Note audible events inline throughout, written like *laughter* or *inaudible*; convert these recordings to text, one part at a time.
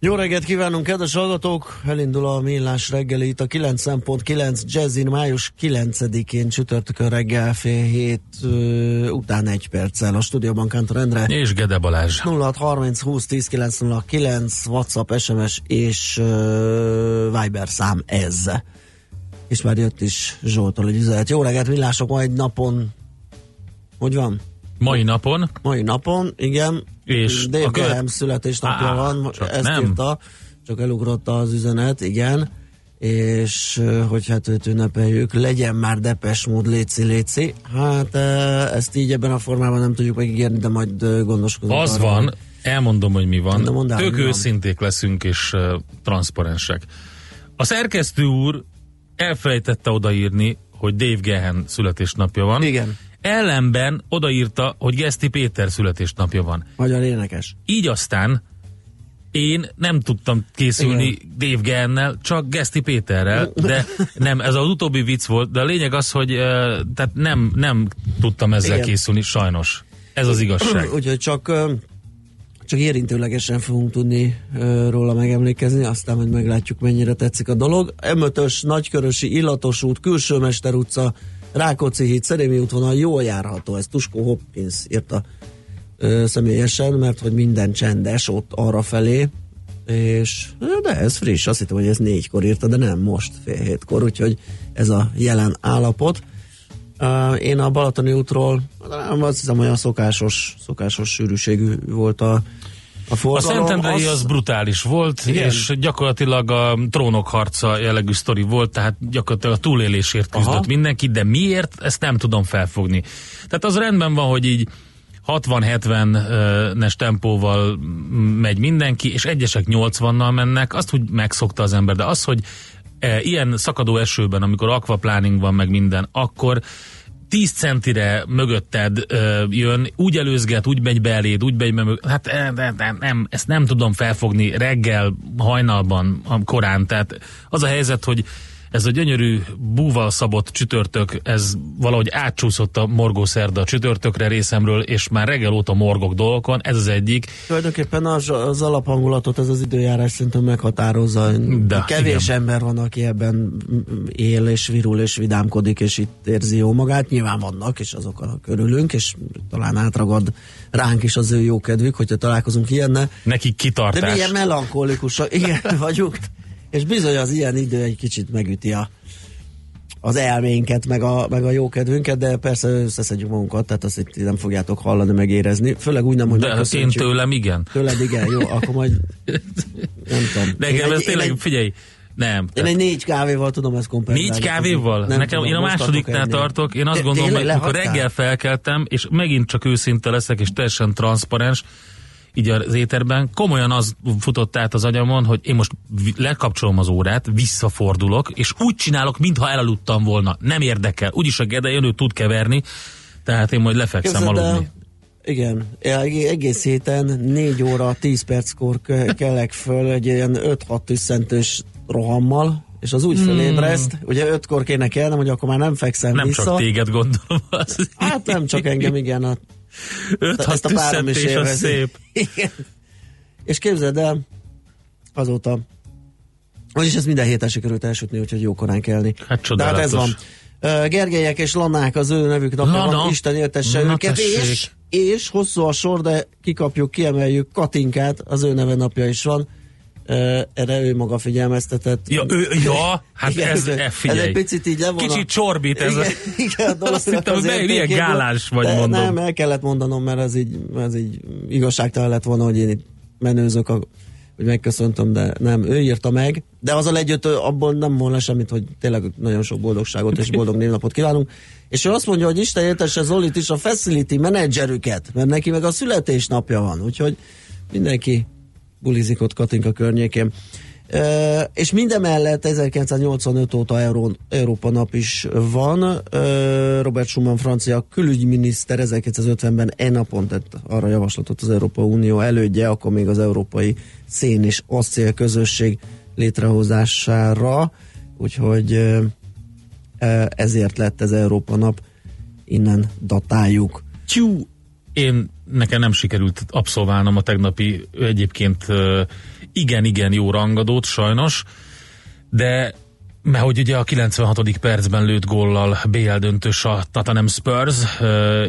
Jó reggelt kívánunk, kedves hallgatók! Elindul a Millás reggeli itt a 9.9 Jazzin május 9-én csütörtökön reggel fél hét ö, után egy perccel a stúdióban Kántor Endre. És Gede Balázs. 0630 20 10 909 WhatsApp, SMS és uh, Viber szám ez. És már jött is Zsoltól egy üzenet. Jó reggelt, millások, ma egy napon hogy van? Mai napon, Mai napon, igen. És Dave a követ- Graham születésnapja Á, van, csak ezt nem. írta, csak elugrott az üzenet, igen. És hogy hát őt ünnepeljük, legyen már depes mód, léci, léci. Hát ezt így ebben a formában nem tudjuk megígérni, de majd gondoskodunk. az arra, van, elmondom, hogy mi van. De mondd el, Tök mi van. őszinték leszünk és uh, transzparensek. A szerkesztő úr elfelejtette odaírni, hogy Dave Gehen születésnapja van. Igen. Ellenben odaírta, hogy Geszti Péter születésnapja van. Magyar énekes. Így aztán én nem tudtam készülni Igen. Dave Gehennel, csak Geszti Péterrel, de nem, ez az utóbbi vicc volt, de a lényeg az, hogy tehát nem, nem tudtam ezzel Igen. készülni, sajnos. Ez az igazság. *clears throat* Úgyhogy csak, csak érintőlegesen fogunk tudni ö, róla megemlékezni, aztán majd meglátjuk, mennyire tetszik a dolog. M5-ös, Nagykörösi, Illatos út, Külsőmester utca, Rákóczi híd, Szerémi útvonal jól járható. Ez Tuskó Hopkins írta ö, személyesen, mert hogy minden csendes ott arra felé, és de ez friss, azt hittem, hogy ez négykor írta, de nem most, fél hétkor, úgyhogy ez a jelen állapot. Én a Balatoni útról nem azt hiszem olyan szokásos, szokásos sűrűségű volt a, a A forgalom. Szentendrei az brutális volt, Igen? és gyakorlatilag a trónok harca jellegű sztori volt, tehát gyakorlatilag a túlélésért küzdött Aha. mindenki, de miért, ezt nem tudom felfogni. Tehát az rendben van, hogy így 60-70-es tempóval megy mindenki, és egyesek 80-nal mennek, azt úgy megszokta az ember, de az, hogy e, ilyen szakadó esőben, amikor aquaplaning van meg minden, akkor 10 centire mögötted ö, jön, úgy előzget, úgy megy beléd, úgy megy be mög... Hát nem, nem, ezt nem tudom felfogni reggel, hajnalban, korán. Tehát az a helyzet, hogy ez a gyönyörű búval szabott csütörtök, ez valahogy átcsúszott a morgószerda csütörtökre részemről, és már reggel óta morgok dolgokon, ez az egyik. Tulajdonképpen az, az alaphangulatot ez az időjárás szerintem meghatározza. De, Kevés igen. ember van, aki ebben él és virul és vidámkodik, és itt érzi jó magát. Nyilván vannak, és azokkal körülünk, és talán átragad ránk is az ő jó kedvük, hogyha találkozunk ilyennel. Nekik De kitartás. milyen melankolikusok, igen, vagyunk. És bizony az ilyen idő egy kicsit megüti a, az elménket, meg a, meg a jó kedvünket, de persze összeszedjük magunkat, tehát azt itt nem fogjátok hallani, megérezni. Főleg úgy nem, hogy De hát én tőlem igen. Tőled igen, jó, akkor majd *laughs* nem tudom. Nekem ez tényleg, én egy, figyelj, nem. én egy négy kávéval tudom ezt kompenzálni. Négy kávéval? Nem Nekem, tudom, én a másodiknál tartok én azt Te- gondolom, hogy amikor reggel felkeltem, és megint csak őszinte leszek, és teljesen transzparens, így az éterben, komolyan az futott át az agyamon, hogy én most lekapcsolom az órát, visszafordulok, és úgy csinálok, mintha elaludtam volna. Nem érdekel. Úgyis a Gede jön, ő tud keverni, tehát én majd lefekszem Képzeld el, aludni. Igen, Eg- egész héten 4 óra 10 perckor ke- kelek föl egy ilyen 5-6 tüsszentős rohammal, és az úgy fölébreszt, ugye 5-kor kéne kelnem, hogy akkor már nem fekszem Nem vissza. csak téged gondolom. Az Hát nem csak engem, igen, a, Öt, ezt a párom is élvezi. szép. Igen. És képzeld el, azóta Vagyis ez minden héten sikerült elsütni, úgyhogy jó korán kelni. Hát De hát ez van. csodálatos. Gergelyek és Lanák az ő nevük napja van, Isten éltesse Na, őket, tessék. és, és hosszú a sor, de kikapjuk, kiemeljük Katinkát, az ő neve napja is van. Erre ő maga figyelmeztetett. Ja, ő, ja hát Igen, ez, ez- e, ez figyelj. egy picit így le van a- Kicsit csorbít ez. igen, a, igen, a Azt hittem, hogy milyen értékéből. gálás vagy, mondom. Nem, el kellett mondanom, mert ez így, ez így igazságtalan lett volna, hogy én itt menőzök, a, hogy megköszöntöm, de nem, ő írta meg, de azzal együtt abból nem volna semmit, hogy tényleg nagyon sok boldogságot és boldog névnapot kívánunk. És ő azt mondja, hogy Isten éltesse Zolit is a facility menedzserüket, mert neki meg a születésnapja van, úgyhogy mindenki bulizik ott Katinka környékén. Uh, és mindemellett 1985 óta Euró, Európa nap is van. Uh, Robert Schuman francia külügyminiszter 1950-ben e napon tett arra javaslatot az Európa Unió elődje, akkor még az Európai Szén és Acél közösség létrehozására, úgyhogy uh, ezért lett ez Európa nap, innen datáljuk. Tyú, én nekem nem sikerült abszolválnom a tegnapi egyébként igen-igen jó rangadót, sajnos, de mert hogy ugye a 96. percben lőtt góllal BL döntős a Tottenham Spurs,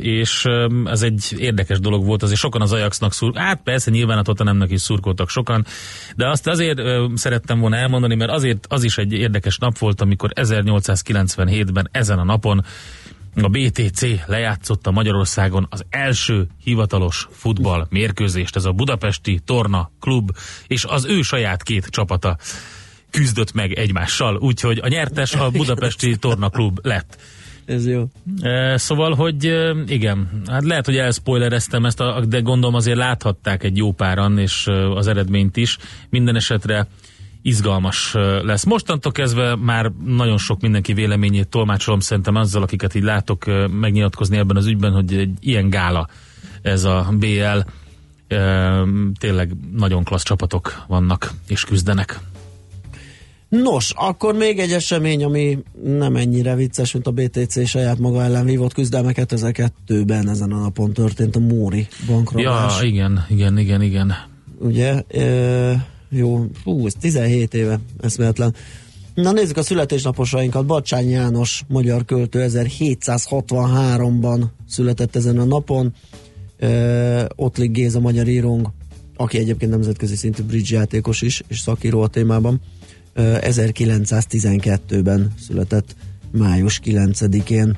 és ez egy érdekes dolog volt, azért sokan az Ajaxnak szur, hát persze nyilván a Tottenhamnek is szurkoltak sokan, de azt azért szerettem volna elmondani, mert azért az is egy érdekes nap volt, amikor 1897-ben ezen a napon a BTC lejátszotta Magyarországon az első hivatalos futball mérkőzést, ez a Budapesti Torna Klub, és az ő saját két csapata küzdött meg egymással, úgyhogy a nyertes a Budapesti Torna Klub lett. Ez jó. E, Szóval, hogy e, igen, hát lehet, hogy elspoilereztem ezt, de gondolom azért láthatták egy jó páran, és e, az eredményt is. Minden esetre izgalmas lesz. Mostantól kezdve már nagyon sok mindenki véleményét tolmácsolom szerintem azzal, akiket így látok megnyilatkozni ebben az ügyben, hogy egy ilyen gála ez a BL. Tényleg nagyon klassz csapatok vannak és küzdenek. Nos, akkor még egy esemény, ami nem ennyire vicces, mint a BTC saját maga ellen vívott küzdelme 2002-ben ezen a napon történt a Móri Ja, bankrabás. igen, igen, igen, igen. Ugye? E, jó, hú, ez 17 éve, eszméletlen. Na nézzük a születésnaposainkat. Bacsány János, magyar költő 1763-ban született ezen a napon. E, Ottlik Géza, magyar írónk, aki egyébként nemzetközi szintű bridge játékos is, és szakíró a témában. Ö, 1912-ben született május 9-én.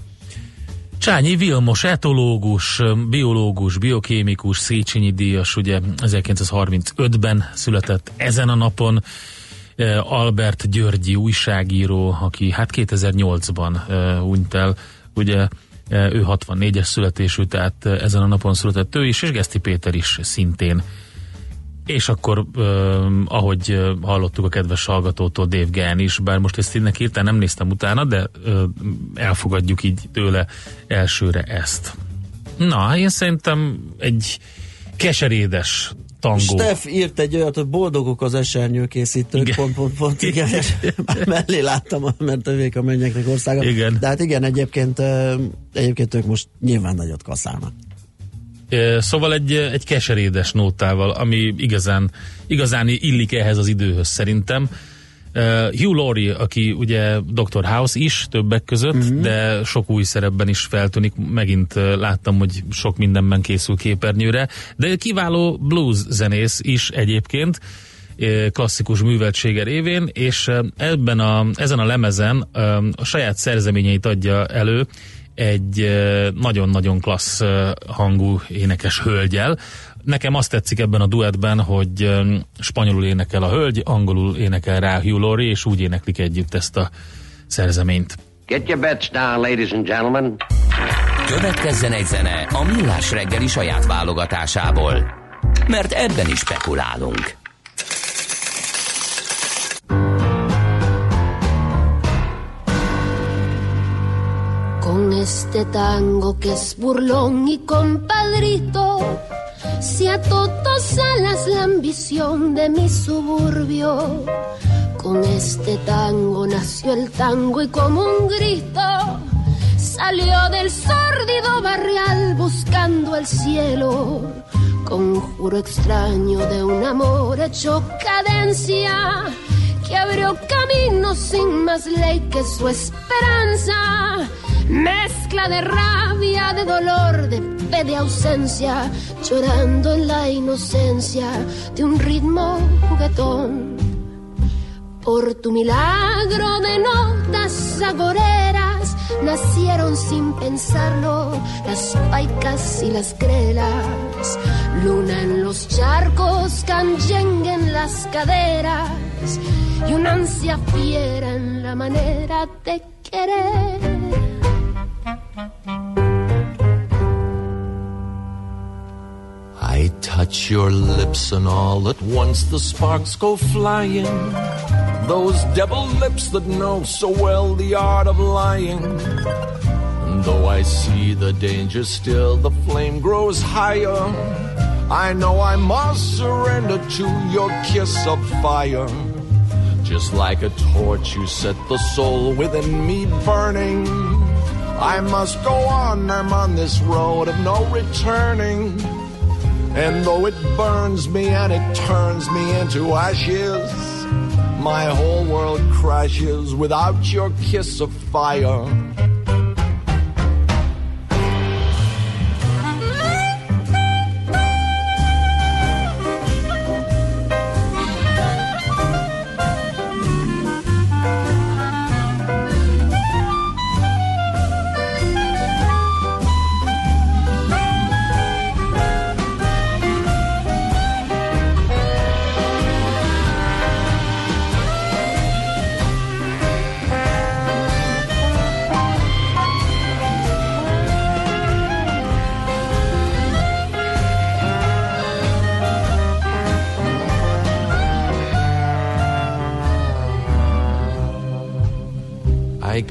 Csányi Vilmos, etológus, biológus, biokémikus, Széchenyi díjas, ugye 1935-ben született ezen a napon. Eh, Albert Györgyi újságíró, aki hát 2008-ban eh, hunyt el, ugye eh, ő 64-es születésű, tehát eh, ezen a napon született ő is, és Geszti Péter is szintén. És akkor, uh, ahogy hallottuk a kedves hallgatótól, Dave Gann is, bár most ezt így hirtelen nem néztem utána, de uh, elfogadjuk így tőle elsőre ezt. Na, én szerintem egy keserédes tangó. Steff írt egy olyat, hogy boldogok az esernyő készítők, Igen. pont, pont, pont, igen, és *laughs* mellé láttam, mert övék a mennyeknek országa. Igen. De hát igen, egyébként, egyébként ők most nyilván nagyot kaszálnak. Szóval egy, egy keserédes nótával, ami igazán, igazán illik ehhez az időhöz szerintem. Hugh Laurie, aki ugye Dr. House is többek között, uh-huh. de sok új szerepben is feltűnik. Megint láttam, hogy sok mindenben készül képernyőre, de kiváló blues zenész is egyébként klasszikus műveltsége révén, és ebben a, ezen a lemezen a saját szerzeményeit adja elő, egy nagyon-nagyon klassz hangú énekes hölgyel. Nekem azt tetszik ebben a duettben, hogy spanyolul énekel a hölgy, angolul énekel rá Hugh Laurie, és úgy éneklik együtt ezt a szerzeményt. Get your bets down, ladies and gentlemen. Következzen egy zene a Millás reggeli saját válogatásából. Mert ebben is spekulálunk. Este tango que es burlón y compadrito, si a todos alas la ambición de mi suburbio. Con este tango nació el tango y como un grito salió del sórdido barrial buscando el cielo. Conjuro extraño de un amor hecho cadencia que abrió camino sin más ley que su esperanza. Mezcla de rabia, de dolor, de fe, de ausencia, llorando en la inocencia de un ritmo juguetón. Por tu milagro de notas agoreras nacieron sin pensarlo las paicas y las grelas. Luna en los charcos, canyengue en las caderas y una ansia fiera en la manera de querer. I touch your lips and all at once the sparks go flying. Those devil lips that know so well the art of lying. And though I see the danger still, the flame grows higher. I know I must surrender to your kiss of fire. Just like a torch, you set the soul within me burning. I must go on, I'm on this road of no returning. And though it burns me and it turns me into ashes, my whole world crashes without your kiss of fire.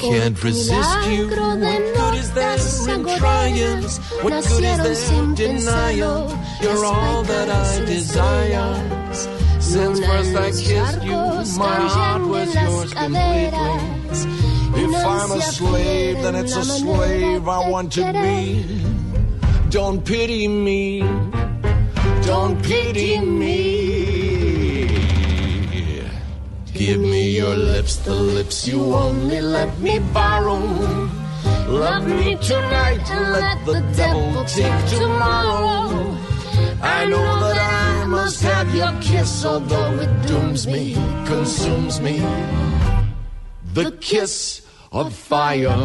Can't resist you. What good is there in trying? agoreras What good is there in denying? You're all that I desire. Since first I kissed you, my heart was yours completely. If I'm a slave, then it's a slave I want to be. Don't pity me. Don't pity me. Give me your lips, the lips you only let me borrow. Love me tonight and let the devil take tomorrow. I know that I must have your kiss, although it dooms me, consumes me. The kiss of fire.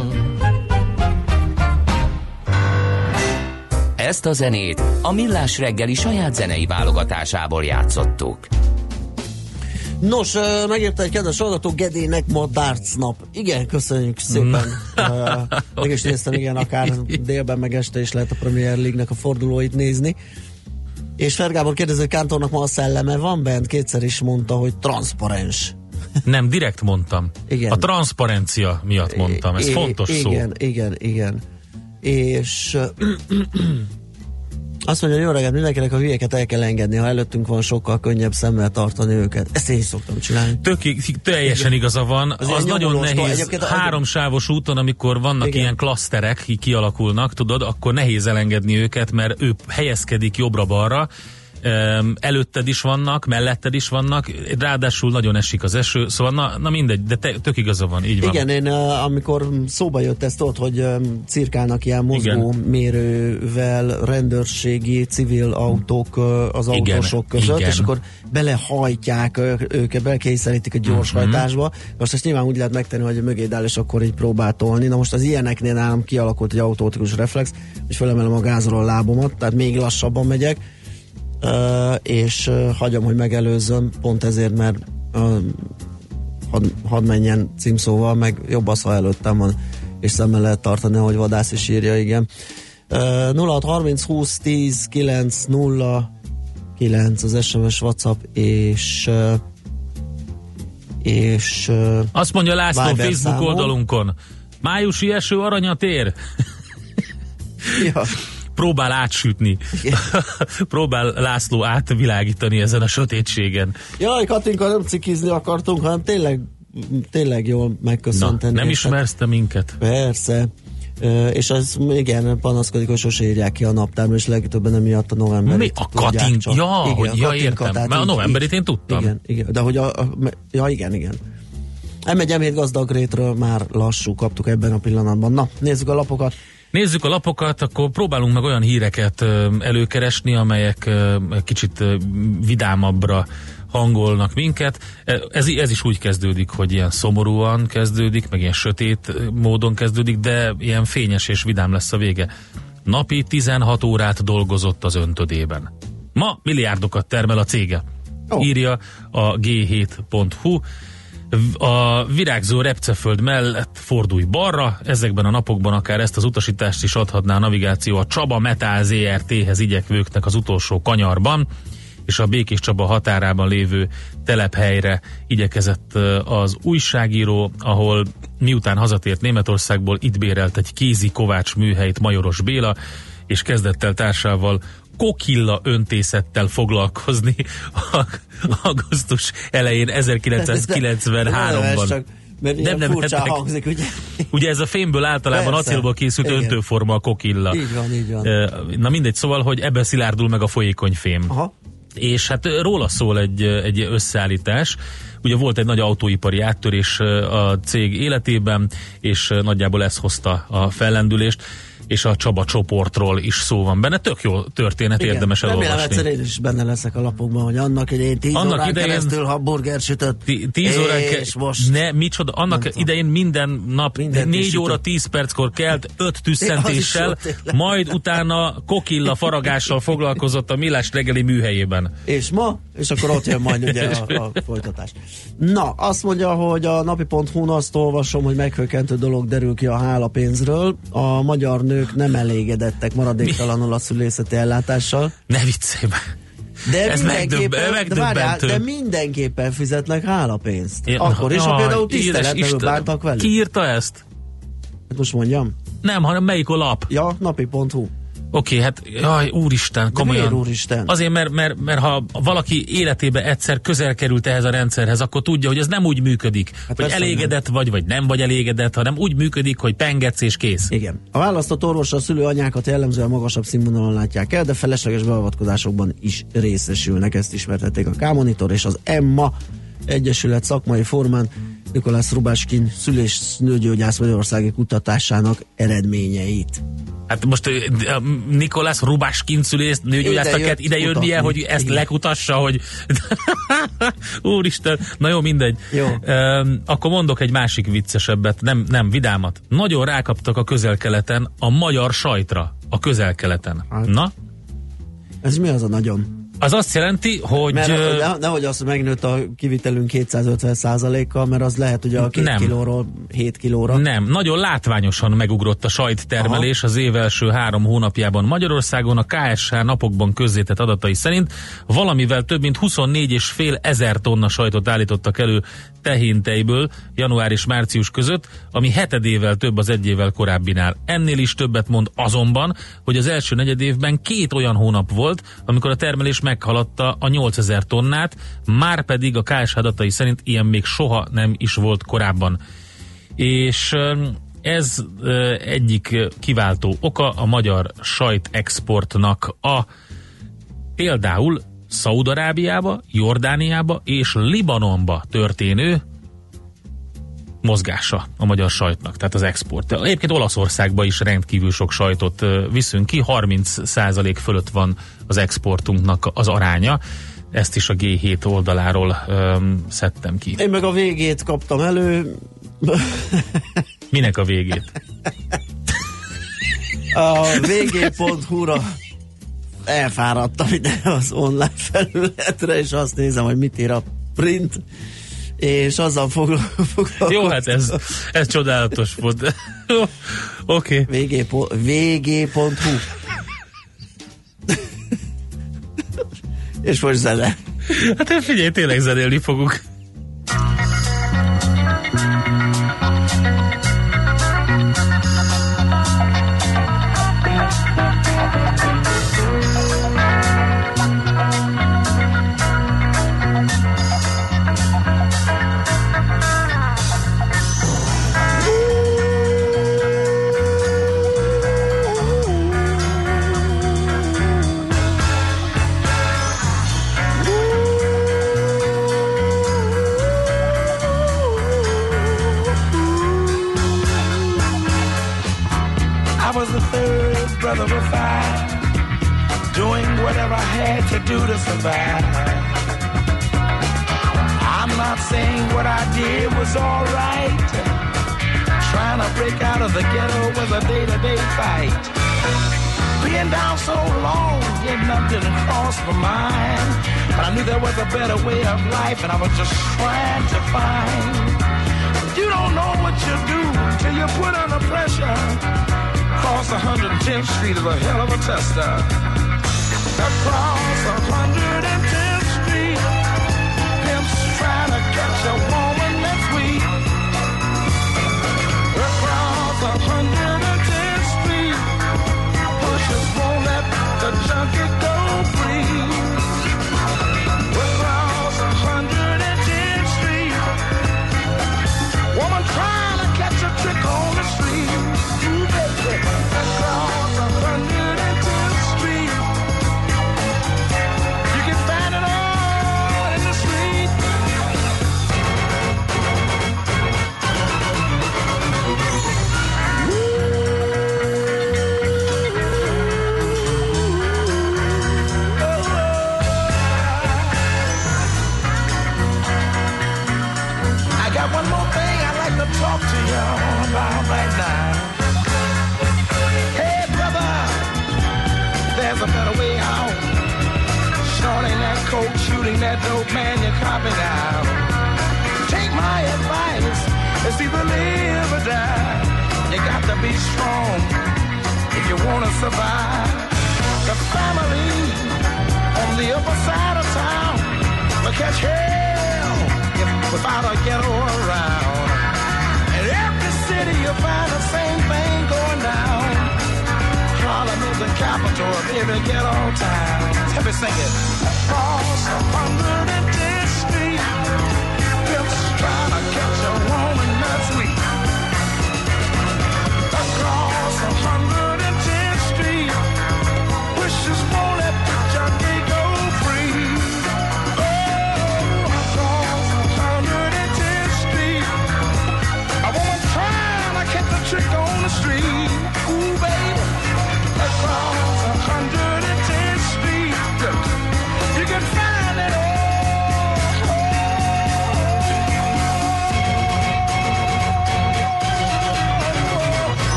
Ezt a zenét a Millás reggeli saját zenei válogatásából játszottuk. Nos, megírta egy kedves hallgató, Gedének ma darts nap. Igen, köszönjük szépen. Ö, Meg is néztem, igen, akár délben meg este is lehet a Premier League-nek a fordulóit nézni. És Fergábor kérdező, hogy Kántornak ma a szelleme van bent? Kétszer is mondta, hogy transzparens. Nem, direkt mondtam. Igen. A transzparencia miatt mondtam, ez I- fontos szó. igen, Igen, igen, És azt mondja, jó reggelt, mindenkinek a hülyéket el kell engedni, ha előttünk van, sokkal könnyebb szemmel tartani őket. Ezt én is szoktam csinálni. Tök, teljesen igaza van. Az, ilyen nagyon nehéz. a- Háromsávos úton, amikor vannak Igen. ilyen klaszterek, ki kialakulnak, tudod, akkor nehéz elengedni őket, mert ő helyezkedik jobbra-balra, előtted is vannak, melletted is vannak, ráadásul nagyon esik az eső, szóval na, na mindegy, de te, tök igaza van, így van. Igen, én amikor szóba jött ezt ott, hogy cirkálnak ilyen mozgó Igen. mérővel rendőrségi, civil autók az Igen, autósok között, igen. és akkor belehajtják őket, belekényszerítik a gyors Mhm. hajtásba. Most ezt nyilván úgy lehet megtenni, hogy mögéd áll, és akkor így próbál tolni. Na most az ilyeneknél nálam kialakult egy automatikus reflex, és felemelem a gázról a lábomat, tehát még lassabban megyek, és hagyom, hogy megelőzzön, pont ezért, mert hadd had menjen címszóval, meg jobb az, ha előttem van, és szemmel lehet tartani, ahogy vadász is írja, igen. Uh, 0630 20 10 9 0 9 az SMS, WhatsApp és és Azt mondja László Viber Facebook számom. oldalunkon. Májusi eső aranyat ér. ja, *laughs* Próbál átsütni. *laughs* Próbál László átvilágítani ezen a sötétségen. Jaj, Katinka, nem cikizni akartunk, hanem tényleg tényleg jól Na, megköszönteni. nem ismersz te minket? Persze. Ö, és az igen, panaszkodik, hogy sose írják ki a naptárba, és legtöbben emiatt a novemberi. Mi? A Katin- Ja, hogy- ja, értem. Mert a novemberit én tudtam. Igen, igen, de hogy a, a ja, igen, igen. M1 gazdagrétről már lassú kaptuk ebben a pillanatban. Na, nézzük a lapokat. Nézzük a lapokat, akkor próbálunk meg olyan híreket előkeresni, amelyek kicsit vidámabbra hangolnak minket. Ez, ez is úgy kezdődik, hogy ilyen szomorúan kezdődik, meg ilyen sötét módon kezdődik, de ilyen fényes és vidám lesz a vége. Napi 16 órát dolgozott az öntödében. Ma milliárdokat termel a cége. Ó. Írja a g7.hu. A virágzó repceföld mellett fordulj balra, ezekben a napokban akár ezt az utasítást is adhatná a navigáció a Csaba Metal ZRT-hez igyekvőknek az utolsó kanyarban, és a Békés Csaba határában lévő telephelyre igyekezett az újságíró, ahol miután hazatért Németországból itt bérelt egy kézi kovács műhelyt Majoros Béla, és kezdett el társával kokilla öntészettel foglalkozni augusztus elején *laughs* 1993-ban. Csak, mert Nem, nem, furcsa hangzik, ugye? Ugye ez a fémből általában Persze. acélból készült Igen. öntőforma a kokilla. Így van, így van. Na mindegy, szóval, hogy ebben szilárdul meg a folyékony fém. Aha. És hát róla szól egy, egy összeállítás. Ugye volt egy nagy autóipari áttörés a cég életében, és nagyjából ez hozta a fellendülést, és a Csaba csoportról is szó van benne. Tök jó történet, Igen. érdemes Remélem elolvasni. egyszer én is benne leszek a lapokban, hogy annak idején 10 Annak órán idején- keresztül hamburger sütött, Ti- Tíz órán és ke- most ne, micsoda, annak idején minden nap négy is óra sütött. tíz perckor kelt öt Az tüsszentéssel, majd utána kokilla faragással foglalkozott a Millás reggeli műhelyében. és ma, és akkor ott jön majd ugye *laughs* a, a folytatás. Na, azt mondja, hogy a napi.hu-n azt olvasom, hogy meghökkentő dolog derül ki a hálapénzről. A magyar nők nem elégedettek maradéktalanul a szülészeti ellátással. Ne viccelj már. De Ez mindenképpen, megdöbb- várjál, de mindenképpen fizetnek hálapénzt. Én- Akkor is, ha például tiszteletlenül bántak velük. Ki írta ezt? Hát most mondjam. Nem, hanem melyik a lap? Ja, napi.hu. Oké, hát jaj, úristen, komolyan. miért, úristen? Azért, mert, mert, mert ha valaki életébe egyszer közel került ehhez a rendszerhez, akkor tudja, hogy ez nem úgy működik, hát hogy elégedett vagy, vagy nem vagy elégedett, hanem úgy működik, hogy pengetsz és kész. Igen. A választott orvosra a szülő anyákat jellemzően magasabb színvonalon látják el, de felesleges beavatkozásokban is részesülnek. Ezt ismertették a K-Monitor és az Emma Egyesület szakmai formán Nikolász Rubáskin szülés nőgyógyász Magyarországi kutatásának eredményeit. Hát most Nikolász Rubáskin szülész nőgyógyásznak Ide kellett ide jönnie, kutatni. hogy ezt Igen. lekutassa, hogy *laughs* úristen, na jó, mindegy. Jó. Öm, akkor mondok egy másik viccesebbet, nem, nem vidámat. Nagyon rákaptak a közelkeleten a magyar sajtra, a közelkeleten. Hát. Na, Ez mi az a nagyon? Az azt jelenti, hogy... Mert ö, ne, nehogy azt megnőtt a kivitelünk 250 kal mert az lehet ugye a 2 Nem. kilóról 7 kilóra. Nem, nagyon látványosan megugrott a sajttermelés az év első három hónapjában Magyarországon. A KSH napokban közzétett adatai szerint valamivel több mint 24,5 ezer tonna sajtot állítottak elő tehintejből január és március között, ami hetedével több az egy évvel korábbinál. Ennél is többet mond azonban, hogy az első negyed évben két olyan hónap volt, amikor a termelés meghaladta a 8000 tonnát, már pedig a KSH adatai szerint ilyen még soha nem is volt korábban és ez egyik kiváltó oka a magyar sajtexportnak a például Szaudarábiába, Jordániába és Libanonba történő mozgása a magyar sajtnak, tehát az export. Egyébként Olaszországba is rendkívül sok sajtot viszünk ki, 30% fölött van az exportunknak az aránya. Ezt is a G7 oldaláról öm, szedtem ki. Én meg a végét kaptam elő, *laughs* Minek a végét? *laughs* a vg.hu-ra elfáradtam ide az online felületre, és azt nézem, hogy mit ír a print, és azzal fogla- *laughs* foglalkoztam. Jó, hát ez, ez csodálatos volt. Oké. Okay. VG vg.hu És most zene. Hát figyelj, tényleg zenélni fogunk.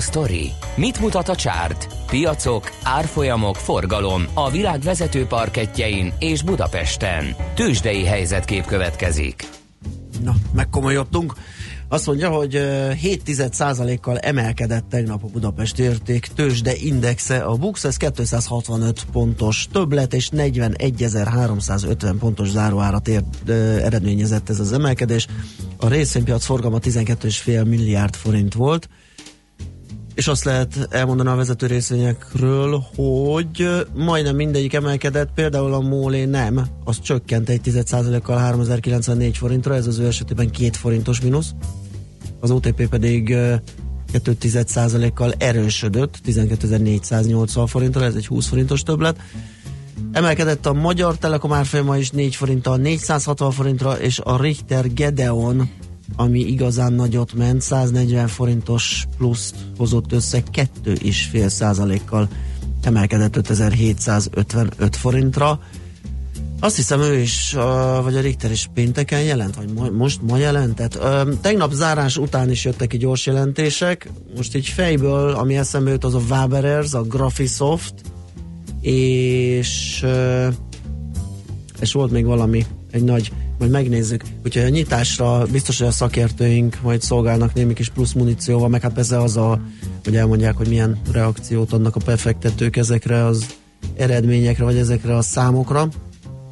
Sztori? Mit mutat a csárt? Piacok, árfolyamok, forgalom a világ vezető parketjein és Budapesten. Tősdei helyzetkép következik. Na, megkomolyodtunk. Azt mondja, hogy ö, 7 kal emelkedett tegnap a Budapest érték tőzsde indexe, a Bux, ez 265 pontos többlet és 41.350 pontos záróárat ér, eredményezett ez az emelkedés. A részvénypiac forgalma 12,5 milliárd forint volt, és azt lehet elmondani a vezető részvényekről, hogy majdnem mindegyik emelkedett, például a Mólé nem, az csökkent egy 10%-kal 3094 forintra, ez az ő esetében 2 forintos mínusz, az OTP pedig ö, 2,1%-kal erősödött, 12.480 forintra, ez egy 20 forintos többlet. Emelkedett a Magyar Telekom árfolyama is 4 forinttal, 460 forintra, és a Richter Gedeon, ami igazán nagyot ment, 140 forintos pluszt hozott össze, 2,5 százalékkal emelkedett 5755 forintra. Azt hiszem ő is, vagy a Richter is pénteken jelent, vagy mo- most ma jelentett. Tegnap zárás után is jöttek ki gyors jelentések, most így fejből, ami eszembe jut, az a Waberers, a Graphisoft, és és volt még valami, egy nagy, majd megnézzük. Úgyhogy a nyitásra biztos, hogy a szakértőink majd szolgálnak némi kis plusz munícióval, meg hát persze az a, hogy elmondják, hogy milyen reakciót adnak a befektetők ezekre az eredményekre, vagy ezekre a számokra.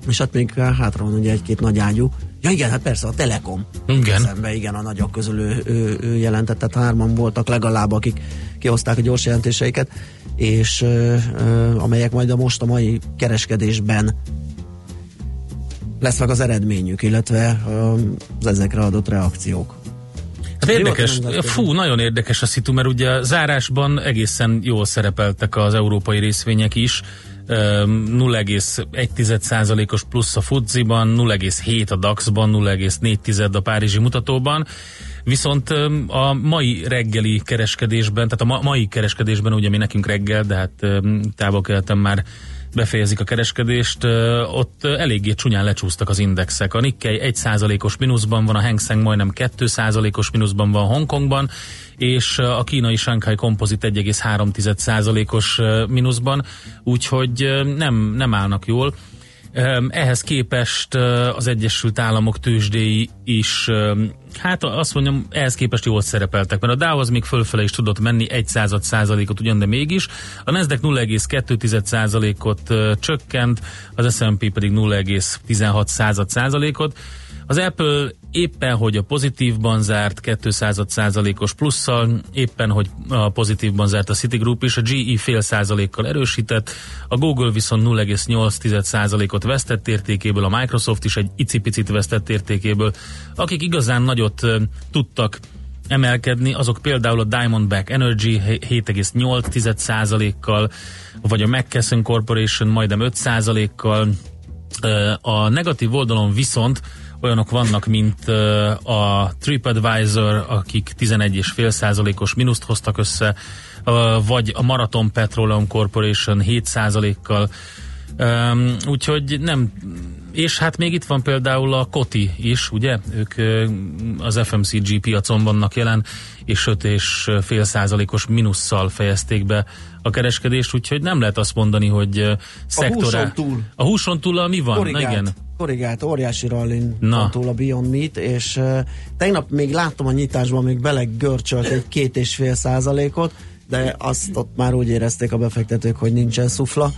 És hát még hátra van ugye egy-két nagy ágyú, Ja igen, hát persze a Telekom. Igen. Szembe, igen, a nagyok közül ő, ő, ő jelentett, tehát hárman voltak legalább, akik kihozták a gyors jelentéseiket, és ö, ö, amelyek majd a most a mai kereskedésben lesz meg az eredményük, illetve ö, az ezekre adott reakciók. Hát érdekes, fú, nagyon érdekes a szitu, mert ugye a zárásban egészen jól szerepeltek az európai részvények is, Öm, 0,1%-os plusz a FUTZI-ban, 0,7 a DAX-ban, 0,4 a Párizsi mutatóban. Viszont a mai reggeli kereskedésben, tehát a ma- mai kereskedésben, ugye mi nekünk reggel, de hát távol már befejezik a kereskedést, ott eléggé csúnyán lecsúsztak az indexek. A Nikkei 1%-os mínuszban van, a Hang Seng majdnem 2%-os mínuszban van Hongkongban, és a kínai Shanghai Composite 1,3%-os ö, mínuszban, úgyhogy nem, nem állnak jól. Ehhez képest az Egyesült Államok tőzsdéi is, hát azt mondjam, ehhez képest jól szerepeltek, mert a Dow az még fölfele is tudott menni egy század százalékot ugyan, de mégis. A Nasdaq 0,2 százalékot csökkent, az S&P pedig 0,16 század százalékot. Az Apple éppen, hogy a pozitívban zárt 200 százalékos plusszal, éppen, hogy a pozitívban zárt a Citigroup is, a GE fél százalékkal erősített, a Google viszont 0,8 százalékot vesztett értékéből, a Microsoft is egy icipicit vesztett értékéből. Akik igazán nagyot tudtak emelkedni, azok például a Diamondback Energy 7,8 százalékkal, vagy a McKesson Corporation majdnem 5 százalékkal, Ö, A negatív oldalon viszont olyanok vannak, mint a TripAdvisor, akik 11,5 százalékos mínuszt hoztak össze, vagy a Marathon Petroleum Corporation 7 százalékkal. Um, úgyhogy nem, és hát még itt van például a Koti is, ugye? Ők az FMCG piacon vannak jelen, és 5,5 százalékos mínusszal fejezték be a kereskedést, úgyhogy nem lehet azt mondani, hogy ö, szektorál. húson túl. A húson túl a mi van? Na korrigált, igen. korrigált, óriási rallin Na. túl a Beyond Meat, és uh, tegnap még láttam a nyitásban, még belegörcsölt egy két és fél százalékot, de azt ott már úgy érezték a befektetők, hogy nincsen szufla,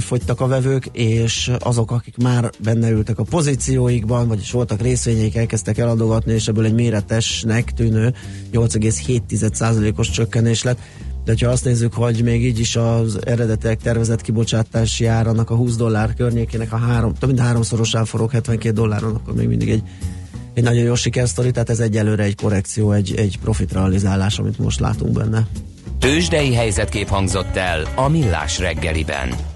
fogytak a vevők, és azok, akik már benne ültek a pozícióikban, vagyis voltak részvényeik, elkezdtek eladogatni, és ebből egy méretesnek tűnő 8,7%-os csökkenés lett. De ha azt nézzük, hogy még így is az eredetek tervezett kibocsátási árának a 20 dollár környékének a három, több mint háromszorosán forog 72 dolláron, akkor még mindig egy, egy nagyon jó sikersztori, tehát ez egyelőre egy korrekció, egy, egy profit realizálás, amit most látunk benne. Tőzsdei helyzetkép hangzott el a Millás reggeliben.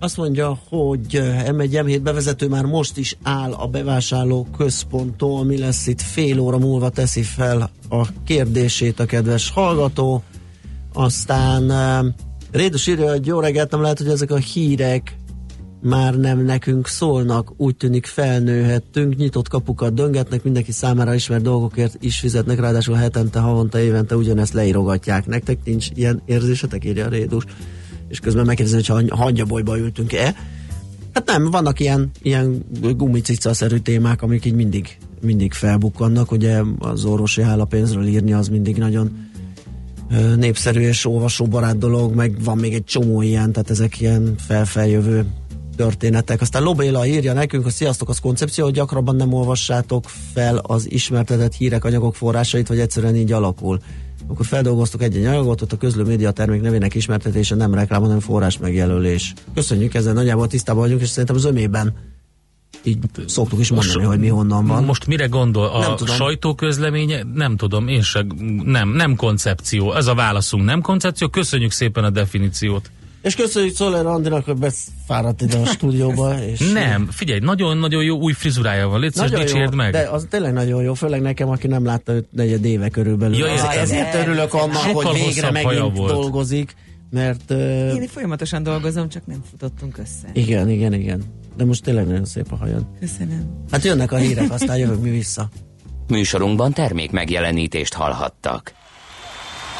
Azt mondja, hogy eh, M1 M7 bevezető már most is áll a bevásárló központtól, mi lesz itt fél óra múlva teszi fel a kérdését a kedves hallgató. Aztán eh, Rédus írja, hogy jó reggelt, nem lehet, hogy ezek a hírek már nem nekünk szólnak, úgy tűnik felnőhettünk, nyitott kapukat döngetnek, mindenki számára ismert dolgokért is fizetnek, ráadásul hetente, havonta, évente ugyanezt leírogatják. Nektek nincs ilyen érzésetek, írja a Rédus és közben megkérdezem, hogy ha hangyabolyba ültünk-e. Hát nem, vannak ilyen, ilyen gumicica-szerű témák, amik így mindig, mindig felbukkannak. Ugye az orvosi állapénzről írni az mindig nagyon népszerű és olvasóbarát dolog, meg van még egy csomó ilyen, tehát ezek ilyen felfeljövő történetek. Aztán Lobéla írja nekünk, hogy sziasztok, az koncepció, hogy gyakrabban nem olvassátok fel az ismertetett hírek, anyagok forrásait, vagy egyszerűen így alakul. Akkor feldolgoztuk egy-egy anyagot, ott a közlő média termék nevének ismertetése nem reklám, hanem forrás megjelölés. Köszönjük, ezzel nagyjából tisztában vagyunk, és szerintem az ömében így szoktuk is mondani, hogy mi honnan van. Most mire gondol? Nem A tudom. sajtóközleménye? Nem tudom, én se, nem, nem koncepció. Ez a válaszunk, nem koncepció. Köszönjük szépen a definíciót. És köszönjük Szoller Andinak, hogy beszfáradt ide a stúdióba. *laughs* És Nem, figyelj, nagyon-nagyon jó új frizurája van. Légy Nagyon dicsérd jó, meg. de az tényleg nagyon jó, főleg nekem, aki nem látta őt negyed éve körülbelül. Ja, Ja, értem. ezért örülök annak, Sokkal hogy végre megint volt. dolgozik, mert uh, Én folyamatosan dolgozom, csak nem futottunk össze. igen, igen, igen. De most tényleg nagyon szép a hajad. Köszönöm. Hát jönnek a hírek, aztán jövök mi vissza. *laughs* Műsorunkban termék megjelenítést hallhattak.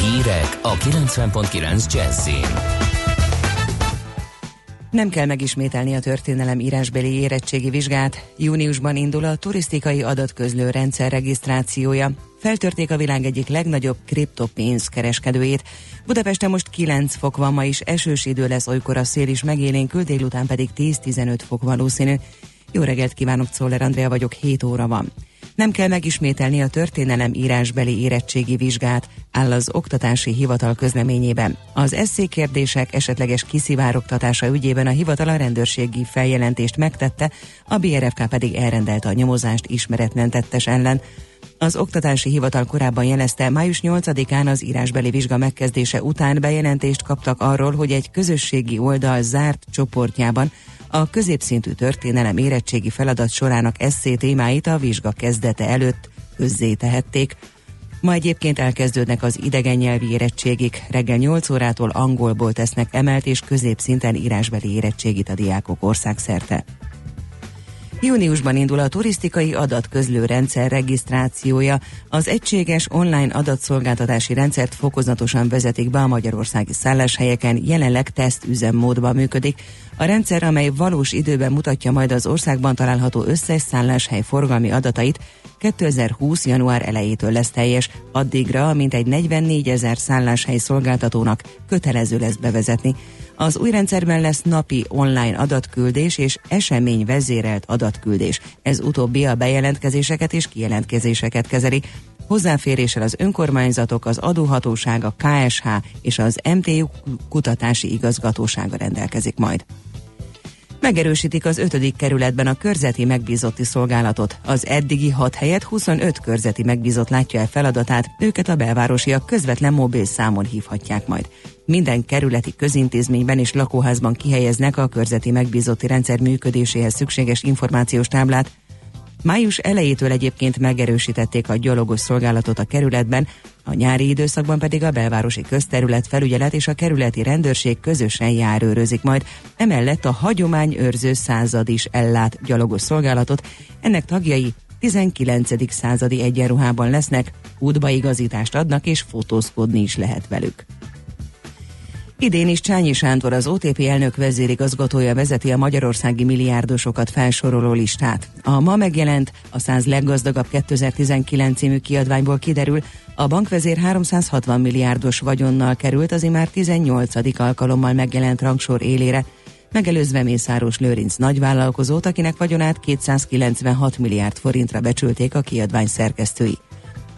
Hírek a 90.9 Jazzin. Nem kell megismételni a történelem írásbeli érettségi vizsgát. Júniusban indul a turisztikai adatközlő rendszer regisztrációja. Feltörték a világ egyik legnagyobb kriptopénz kereskedőjét. Budapesten most 9 fok van, ma is esős idő lesz, olykor a szél is megélénkül, délután pedig 10-15 fok valószínű. Jó reggelt kívánok, Czoller Andrea vagyok, 7 óra van. Nem kell megismételni a történelem írásbeli érettségi vizsgát, áll az Oktatási Hivatal közleményében. Az eszé kérdések esetleges kiszivárogtatása ügyében a hivatal a rendőrségi feljelentést megtette, a BRFK pedig elrendelte a nyomozást ismeretlen tettes ellen. Az Oktatási Hivatal korábban jelezte, május 8-án az írásbeli vizsga megkezdése után bejelentést kaptak arról, hogy egy közösségi oldal zárt csoportjában a középszintű történelem érettségi feladat sorának eszé témáit a vizsga kezdete előtt közzétehették. Ma egyébként elkezdődnek az idegen nyelvi érettségik. Reggel 8 órától angolból tesznek emelt és középszinten írásbeli érettségit a diákok országszerte. Júniusban indul a turisztikai adatközlő rendszer regisztrációja. Az egységes online adatszolgáltatási rendszert fokozatosan vezetik be a magyarországi szálláshelyeken, jelenleg teszt üzemmódban működik. A rendszer, amely valós időben mutatja majd az országban található összes szálláshely forgalmi adatait, 2020. január elejétől lesz teljes, addigra mintegy 44 ezer szálláshely szolgáltatónak kötelező lesz bevezetni. Az új rendszerben lesz napi online adatküldés és esemény vezérelt adatküldés. Ez utóbbi a bejelentkezéseket és kijelentkezéseket kezeli. Hozzáféréssel az önkormányzatok, az adóhatóság, a KSH és az MTU kutatási igazgatósága rendelkezik majd. Megerősítik az 5. kerületben a körzeti megbízotti szolgálatot. Az eddigi 6 helyet 25 körzeti megbízott látja el feladatát, őket a belvárosiak közvetlen mobil számon hívhatják majd. Minden kerületi közintézményben és lakóházban kihelyeznek a körzeti megbízotti rendszer működéséhez szükséges információs táblát, Május elejétől egyébként megerősítették a gyalogos szolgálatot a kerületben, a nyári időszakban pedig a belvárosi közterület felügyelet és a kerületi rendőrség közösen járőrözik majd. Emellett a hagyományőrző század is ellát gyalogos szolgálatot, ennek tagjai 19. századi egyenruhában lesznek, útbaigazítást adnak és fotózkodni is lehet velük. Idén is Csányi Sándor, az OTP elnök vezérigazgatója vezeti a magyarországi milliárdosokat felsoroló listát. A ma megjelent, a 100 leggazdagabb 2019 című kiadványból kiderül, a bankvezér 360 milliárdos vagyonnal került az imár 18. alkalommal megjelent rangsor élére, megelőzve Mészáros Lőrinc nagyvállalkozót, akinek vagyonát 296 milliárd forintra becsülték a kiadvány szerkesztői.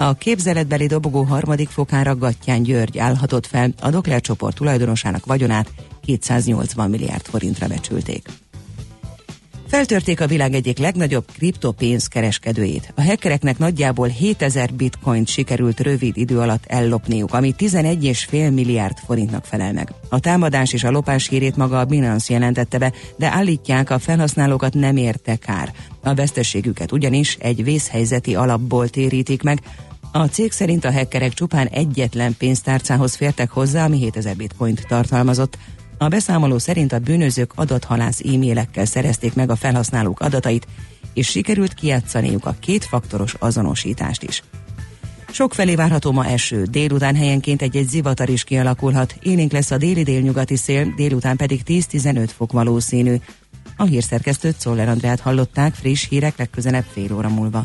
A képzeletbeli dobogó harmadik fokára Gattyán György állhatott fel, a Dokler csoport tulajdonosának vagyonát 280 milliárd forintra becsülték. Feltörték a világ egyik legnagyobb kriptopénzkereskedőjét. A hackereknek nagyjából 7000 bitcoint sikerült rövid idő alatt ellopniuk, ami 11,5 milliárd forintnak felel meg. A támadás és a lopás hírét maga a Binance jelentette be, de állítják a felhasználókat nem érte kár. A veszteségüket ugyanis egy vészhelyzeti alapból térítik meg, a cég szerint a hackerek csupán egyetlen pénztárcához fértek hozzá, ami 7000 bitcoint tartalmazott. A beszámoló szerint a bűnözők adathalász e-mailekkel szerezték meg a felhasználók adatait, és sikerült kijátszaniuk a kétfaktoros azonosítást is. Sok felé várható ma eső, délután helyenként egy-egy zivatar is kialakulhat, élénk lesz a déli délnyugati szél, délután pedig 10-15 fok valószínű. A hírszerkesztőt Szoller Andrát hallották, friss hírek legközelebb fél óra múlva.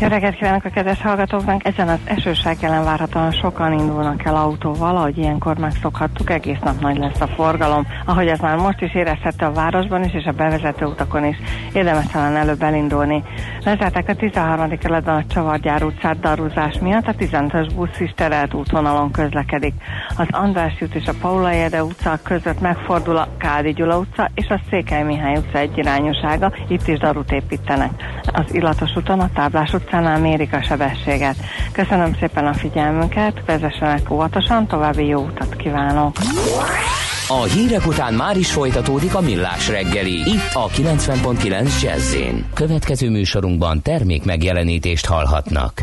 Jó reggelt kívánok a kedves hallgatóknak! Ezen az esőság jelen várhatóan sokan indulnak el autóval, ahogy ilyenkor megszokhattuk, egész nap nagy lesz a forgalom. Ahogy ez már most is érezhető a városban is, és a bevezető utakon is. Érdemes talán előbb elindulni. Lezárták a 13. keletben a Csavargyár utcát darúzás miatt, a 15-ös busz is terelt útvonalon közlekedik. Az András út és a Paula Jede utca között megfordul a Kádi Gyula utca és a Székely Mihály utca egyirányúsága, itt is darút építenek. Az Illatos úton a Táblás utcánál mérik a sebességet. Köszönöm szépen a figyelmünket, vezessenek óvatosan, további jó utat kívánok! A hírek után már is folytatódik a millás reggeli, itt a 90.9 jazz Következő műsorunkban termék megjelenítést hallhatnak.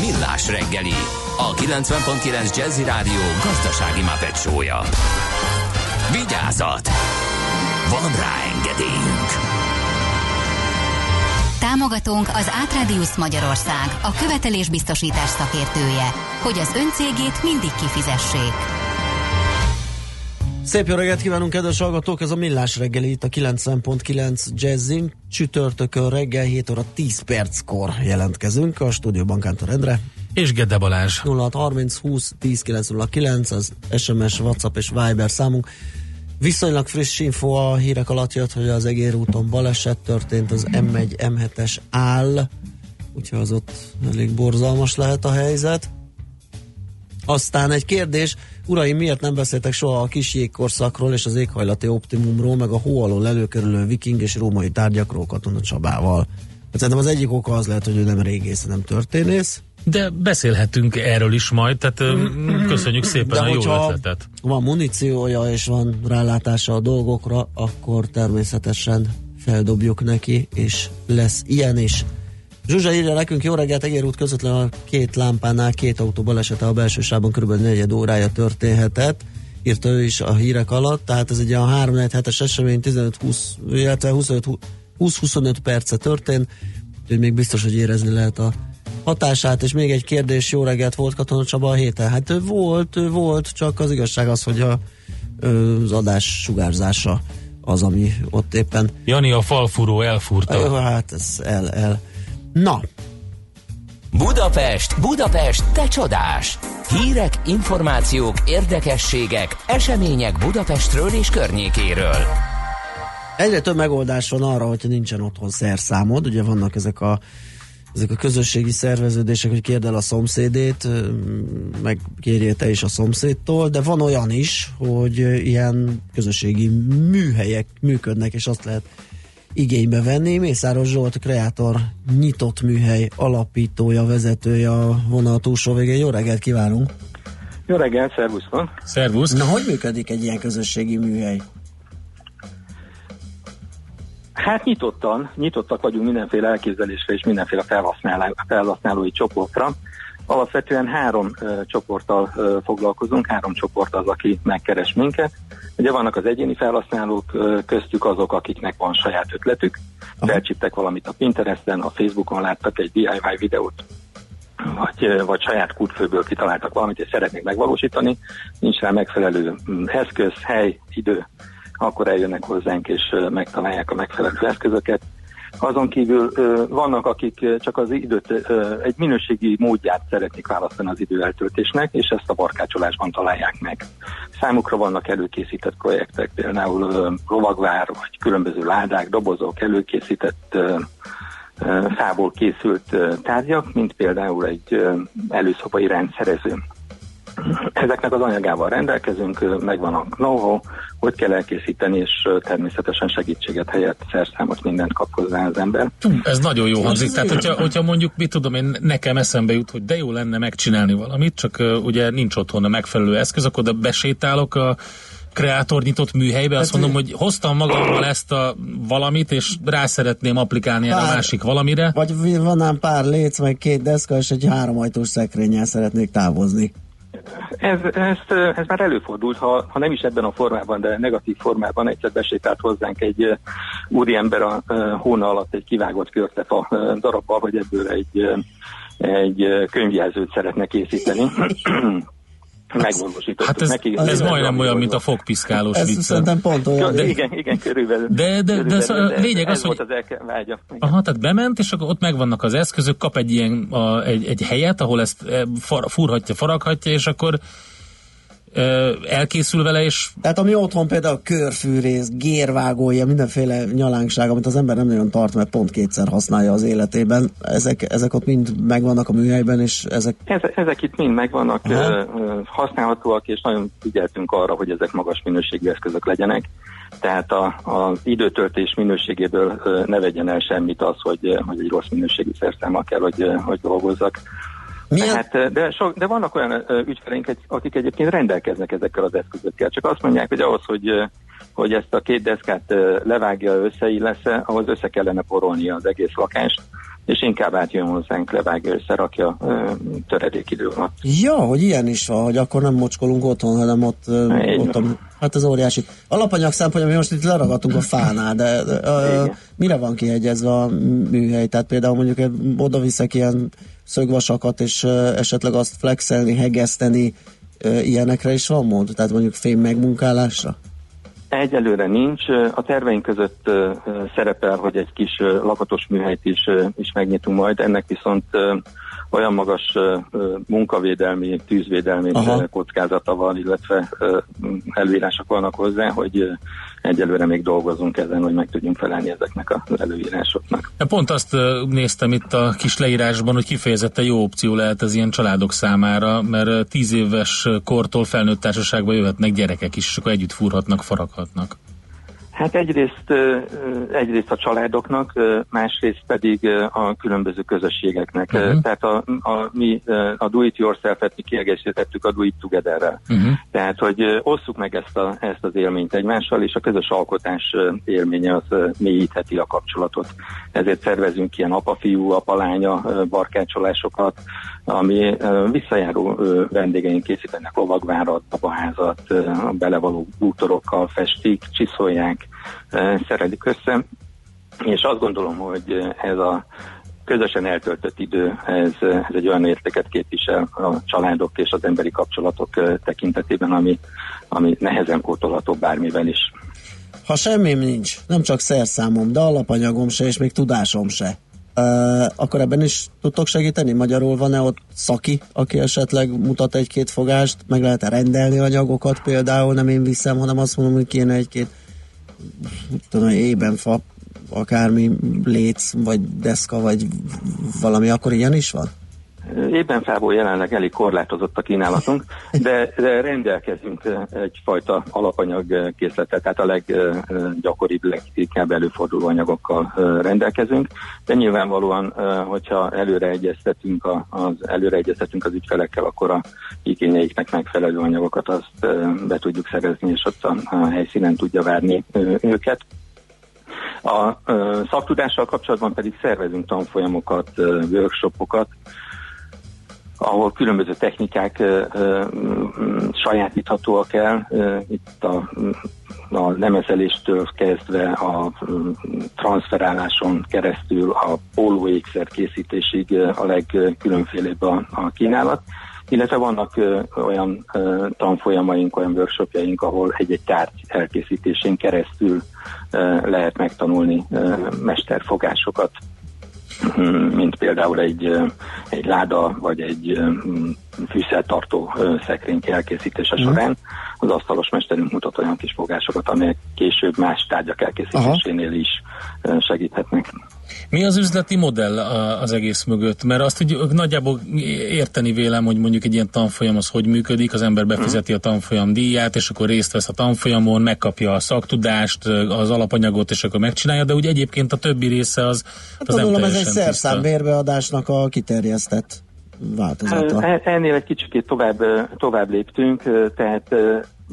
Millás reggeli, a 90.9 Jazzy Rádió gazdasági mapetsója. Vigyázat! Van rá engedélyünk! Támogatónk az Átrádiusz Magyarország, a követelésbiztosítás szakértője, hogy az öncégét mindig kifizessék. Szép jó reggelt kívánunk, kedves hallgatók! Ez a Millás reggeli itt a 90.9 Jazzin. Csütörtökön reggel 7 óra 10 perckor jelentkezünk a stúdióban Kántor Endre. És Gede Balázs. 0630 20 10 909 az SMS, WhatsApp és Viber számunk. Viszonylag friss info a hírek alatt jött, hogy az Egér úton baleset történt, az M1, M7-es áll, úgyhogy az ott elég borzalmas lehet a helyzet. Aztán egy kérdés, uraim, miért nem beszéltek soha a kis jégkorszakról és az éghajlati optimumról, meg a hó alól előkerülő viking és római tárgyakról Katona Csabával? Hát szerintem az egyik oka az lehet, hogy ő nem régész, nem történész. De beszélhetünk erről is majd, tehát köszönjük szépen De a jó ötletet. van muníciója és van rálátása a dolgokra, akkor természetesen feldobjuk neki, és lesz ilyen is. Zsuzsa írja nekünk, jó reggelt, Egér út közvetlen a két lámpánál két autó balesete a belső sávon kb. negyed órája történhetett, írta ő is a hírek alatt, tehát ez egy a 3 es esemény 15-20, illetve 20-25 perce történt, úgyhogy még biztos, hogy érezni lehet a hatását, és még egy kérdés, jó reggelt volt Katona Csaba a héten? Hát ő volt, ő volt, csak az igazság az, hogy a, az adás sugárzása az, ami ott éppen... Jani a falfúró elfúrta. Hát ez el, el. Na, Budapest, Budapest, te csodás! Hírek, információk, érdekességek, események Budapestről és környékéről. egyre több megoldás van arra, hogyha nincsen otthon szerszámod, ugye vannak ezek a ezek a közösségi szerveződések, hogy kérd el a szomszédét, meg kérjél te is a szomszédtól, de van olyan is, hogy ilyen közösségi műhelyek működnek, és azt lehet igénybe venni. Mészáros Zsolt, kreátor, nyitott műhely alapítója, vezetője a vonal túlsó végén. Jó reggelt kívánunk! Jó reggelt, szervusztok! Szervusz! Na, hogy működik egy ilyen közösségi műhely? Hát nyitottan, nyitottak vagyunk mindenféle elképzelésre és mindenféle felhasználó, felhasználói csoportra. Alapvetően három ö, csoporttal ö, foglalkozunk, három csoport az, aki megkeres minket. Ugye vannak az egyéni felhasználók, ö, köztük azok, akiknek van saját ötletük, felcsíptek valamit a Pinteresten, a Facebookon láttak egy DIY videót, vagy, vagy saját kútfőből kitaláltak valamit, és szeretnék megvalósítani, nincs rá megfelelő mm, eszköz, hely, idő, akkor eljönnek hozzánk és megtalálják a megfelelő eszközöket. Azon kívül vannak, akik csak az időt, egy minőségi módját szeretnék választani az időeltöltésnek, és ezt a barkácsolásban találják meg. Számukra vannak előkészített projektek, például ö, rovagvár, vagy különböző ládák, dobozok, előkészített fából készült tárgyak, mint például egy előszobai rendszerező. Ezeknek az anyagával rendelkezünk, megvan a know hogy kell elkészíteni, és természetesen segítséget helyett szerszámot mindent kap hozzá az ember. Hú, ez nagyon jó hangzik. Tehát, hogyha, hogyha mondjuk, mit tudom én, nekem eszembe jut, hogy de jó lenne megcsinálni valamit, csak uh, ugye nincs otthon a megfelelő eszköz, akkor oda besétálok a kreátor nyitott műhelybe, azt Hát, mondom, hogy hoztam magammal ezt a valamit, és rá szeretném applikálni erre a Pár- másik valamire. Vagy van ám pár léc, meg két deszka, és egy háromajtós szekrényel szeretnék távozni. Ez, ezt, ö, ez már előfordult, ha, ha nem is ebben a formában, de negatív formában egyszer besétált hozzánk egy ö, úriember a ö, hóna alatt egy kivágott körtefa ö, darabbal, hogy ebből egy, egy könyvjelzőt szeretne készíteni. *clears throat* Megvalósítottuk Hát ez, neki. ez Ö, majdnem olyan, mint a fogpiszkálós Ez vicc. szerintem pont olyan. de igen, igen, körülbelül. De- de- de Körülbelül, szóval a lényeg ez az, hogy- volt az elke, vágya. Igen. Aha, tehát bement, és akkor ott megvannak az eszközök, kap egy ilyen a, egy, egy helyet, ahol ezt eh, far, fúrhatja, faraghatja, és akkor elkészül vele, és Tehát ami otthon például körfűrész, gérvágó, ilyen mindenféle nyalánkság, amit az ember nem nagyon tart, mert pont kétszer használja az életében, ezek, ezek ott mind megvannak a műhelyben, és ezek... Ezek, ezek itt mind megvannak, Aha. ö, ö, használhatóak, és nagyon figyeltünk arra, hogy ezek magas minőségű eszközök legyenek. Tehát a, az időtöltés minőségéből ö, ne vegyen el semmit az, hogy, hogy egy rossz minőségű szerszámmal kell, hogy, hogy dolgozzak. Milyen? Tehát, de, sok, de vannak olyan ügyfeleink, akik egyébként rendelkeznek ezekkel az eszközökkel. Csak azt mondják, hogy ahhoz, hogy, hogy ezt a két deszkát levágja, összeillesz ahhoz össze kellene porolnia az egész lakást, és inkább átjön hozzánk, levágja, összerakja ö, töredék idő alatt. Ja, hogy ilyen is van, hogy akkor nem mocskolunk otthon, hanem ott, ott a, van. hát ez óriási. Alapanyag szempontjából mi most itt leragadtunk a fánál, de, ö, mire van kihegyezve a műhely? Tehát például mondjuk oda viszek ilyen szögvasakat, és esetleg azt flexelni, hegeszteni, ilyenekre is van mód? Tehát mondjuk fém megmunkálásra? Egyelőre nincs. A terveink között szerepel, hogy egy kis lakatos műhelyt is, is megnyitunk majd. Ennek viszont olyan magas munkavédelmi, tűzvédelmi Aha. kockázata van, illetve előírások vannak hozzá, hogy egyelőre még dolgozunk ezen, hogy meg tudjunk felelni ezeknek az előírásoknak. Pont azt néztem itt a kis leírásban, hogy kifejezetten jó opció lehet ez ilyen családok számára, mert tíz éves kortól felnőtt társaságba jöhetnek gyerekek is, és akkor együtt fúrhatnak, faraghatnak. Hát egyrészt, egyrészt a családoknak, másrészt pedig a különböző közösségeknek. Uh-huh. Tehát a, a, mi a do it yourself-et mi kiegészítettük a do it together-rel. Uh-huh. Tehát, hogy osszuk meg ezt, a, ezt az élményt egymással, és a közös alkotás élménye az mélyítheti a kapcsolatot. Ezért szervezünk ilyen apa-fiú, apa-lánya barkácsolásokat, ami visszajáró vendégeink készítenek lovagvárat, a belevaló bútorokkal festik, csiszolják, ö, szerelik össze, és azt gondolom, hogy ez a közösen eltöltött idő, ez, ez egy olyan értéket képvisel a családok és az emberi kapcsolatok tekintetében, ami, ami nehezen pótolható bármivel is. Ha semmim nincs, nem csak szerszámom, de alapanyagom se, és még tudásom se, akkor ebben is tudtok segíteni? Magyarul van-e ott szaki, aki esetleg mutat egy-két fogást, meg lehet-e rendelni anyagokat például, nem én viszem, hanem azt mondom, hogy kéne egy-két tudom, ébenfa, akármi léc, vagy deszka, vagy valami, akkor ilyen is van? Éppen fából jelenleg elég korlátozott a kínálatunk, de, de rendelkezünk ö, egyfajta alapanyag ö, készletet, tehát a leggyakoribb, leginkább előforduló anyagokkal ö, rendelkezünk, de nyilvánvalóan, hogyha előre egyeztetünk, az, előre egyeztetünk az ügyfelekkel, akkor a igényeiknek megfelelő anyagokat azt be tudjuk szerezni, és ott a, helyszínen tudja várni őket. A ö, szaktudással kapcsolatban pedig szervezünk tanfolyamokat, workshopokat, ahol különböző technikák sajátíthatóak el. Itt a, a lemezeléstől kezdve a transferáláson keresztül a pólóékszer készítésig a legkülönfélébb a, a kínálat. Illetve vannak ö, olyan ö, tanfolyamaink, olyan workshopjaink, ahol egy-egy tárgy elkészítésén keresztül ö, lehet megtanulni ö, mesterfogásokat, mint például egy, egy láda vagy egy fűszertartó szekrény elkészítése során. Az asztalos mesterünk mutat olyan kis fogásokat, amelyek később más tárgyak elkészítésénél is segíthetnek. Mi az üzleti modell az egész mögött? Mert azt úgy nagyjából érteni vélem, hogy mondjuk egy ilyen tanfolyam az hogy működik, az ember befizeti a tanfolyam díját, és akkor részt vesz a tanfolyamon, megkapja a szaktudást, az alapanyagot, és akkor megcsinálja, de úgy egyébként a többi része az, Hát az nem gondolom ez egy teljesen tiszta. szerszám bérbeadásnak a kiterjesztett változata. E- Ennél egy kicsit tovább, tovább léptünk, tehát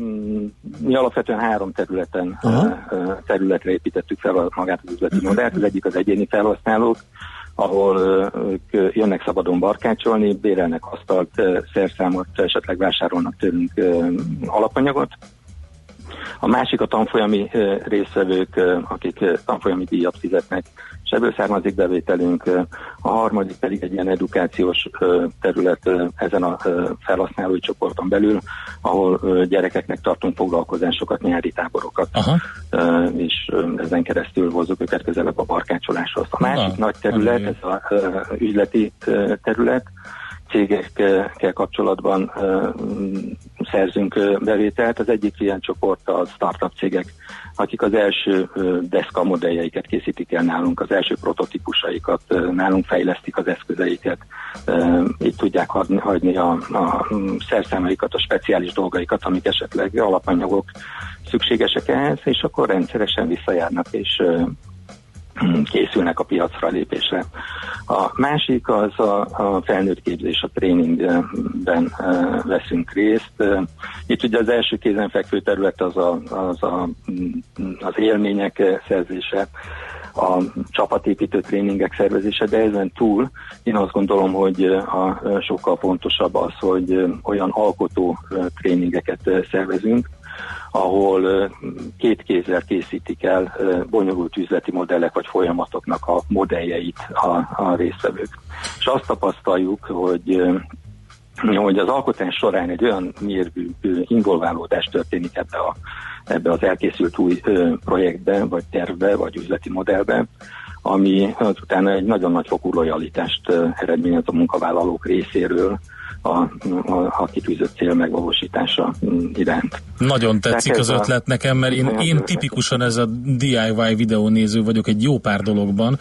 mm, mi alapvetően három területen Aha. területre építettük fel magát az üzleti modellt. Az egyik az egyéni felhasználók, ahol ők jönnek szabadon barkácsolni, bérelnek asztalt, szerszámot, esetleg vásárolnak tőlünk alapanyagot. A másik a tanfolyami ö, akik tanfolyami díjat fizetnek, ebből származik bevételünk. A harmadik pedig egy ilyen edukációs terület ezen a felhasználói csoporton belül, ahol gyerekeknek tartunk foglalkozásokat, nyári táborokat, Aha. és ezen keresztül hozzuk őket közelebb a barkácsoláshoz. A másik Na, nagy terület, ami- ez a üzleti ö, terület, cégekkel kapcsolatban szerzünk bevételt. Az egyik ilyen csoport a startup cégek, akik az első deszka modelljeiket készítik el nálunk, az első prototípusaikat nálunk fejlesztik az eszközeiket, itt tudják hagyni a, a szerszámaikat, a speciális dolgaikat, amik esetleg alapanyagok szükségesek ehhez, és akkor rendszeresen visszajárnak és *clears throat* készülnek a piacra lépésre. A másik az a, a felnőtt képzés, a tréningben veszünk részt. Itt ugye az első kézenfekvő terület az a, az, a, az élmények szerzése, a csapatépítő tréningek szervezése, de ezen túl én azt gondolom, hogy a, sokkal fontosabb az, hogy olyan alkotó tréningeket szervezünk, ahol két kézzel készítik el bonyolult üzleti modellek vagy folyamatoknak a modelljeit a, a résztvevők. És azt tapasztaljuk, hogy hogy az alkotás során egy olyan mérvű involválódás történik ebbe, a, ebbe az elkészült új projektbe, vagy tervbe, vagy üzleti modellbe, ami azután egy nagyon nagy fokú lojalitást eredményez a munkavállalók részéről, a, a, a kitűzött cél megvalósítása iránt. Nagyon tetszik az ötlet nekem, mert én, én tipikusan ez a DIY videónéző vagyok egy jó pár dologban,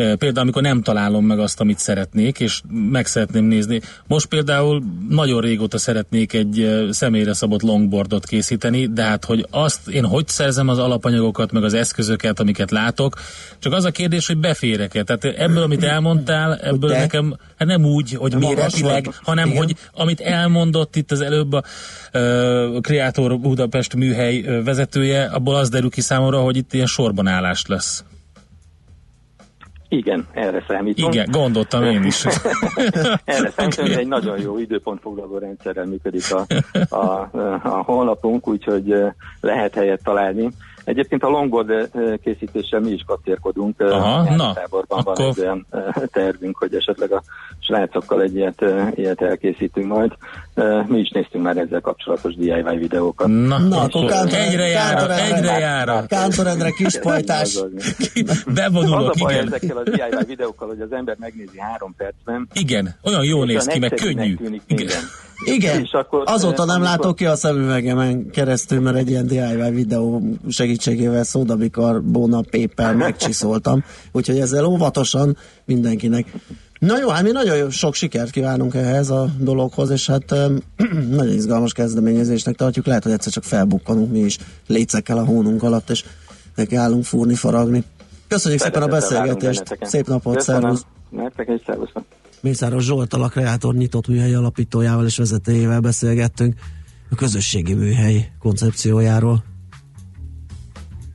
Például, amikor nem találom meg azt, amit szeretnék, és meg szeretném nézni. Most például nagyon régóta szeretnék egy személyre szabott longboardot készíteni, de hát, hogy azt én hogy szerzem az alapanyagokat, meg az eszközöket, amiket látok, csak az a kérdés, hogy beférek-e. Tehát ebből, amit elmondtál, ebből nekem hát nem úgy, hogy méretileg, hanem Igen. hogy amit elmondott itt az előbb a Kreator Budapest műhely vezetője, abból az derül ki számomra, hogy itt ilyen sorban állást lesz. Igen, erre számítom. Igen, gondoltam én is. *laughs* erre számítom, okay. egy nagyon jó időpontfoglaló rendszerrel működik a, a, a honlapunk, úgyhogy lehet helyet találni. Egyébként a longboard készítéssel mi is kacérkodunk. Eh, Aha, na, táborban akkor... van egy olyan tervünk, hogy esetleg a srácokkal egy ilyet, ilyet elkészítünk majd. Mi is néztünk már ezzel kapcsolatos DIY videókat. Na, na akkor Kántor, egyre jár, egyre jár. Kántor Endre kispajtás. *laughs* Bevonulok, Az a baj igen. ezekkel a DIY videókkal, hogy az ember megnézi három percben. Igen, olyan jól néz ki, meg könnyű. Igen. Igen, és akkor, azóta nem amikor... látok ki a szemüvegemen keresztül, mert egy ilyen DIY videó segítségével szódabikar, bóna, péper megcsiszoltam, úgyhogy ezzel óvatosan mindenkinek. Na jó, hát mi nagyon sok sikert kívánunk ehhez a dologhoz, és hát *clears throat* nagyon izgalmas kezdeményezésnek tartjuk, lehet, hogy egyszer csak felbukkanunk mi is lécekkel a hónunk alatt, és neki állunk fúrni, faragni. Köszönjük szépen a beszélgetést, szép napot, szervusz! Nektek egy szervusz! Mészáros Zsolt, a Kreátor nyitott műhely alapítójával és vezetőjével beszélgettünk a közösségi műhely koncepciójáról.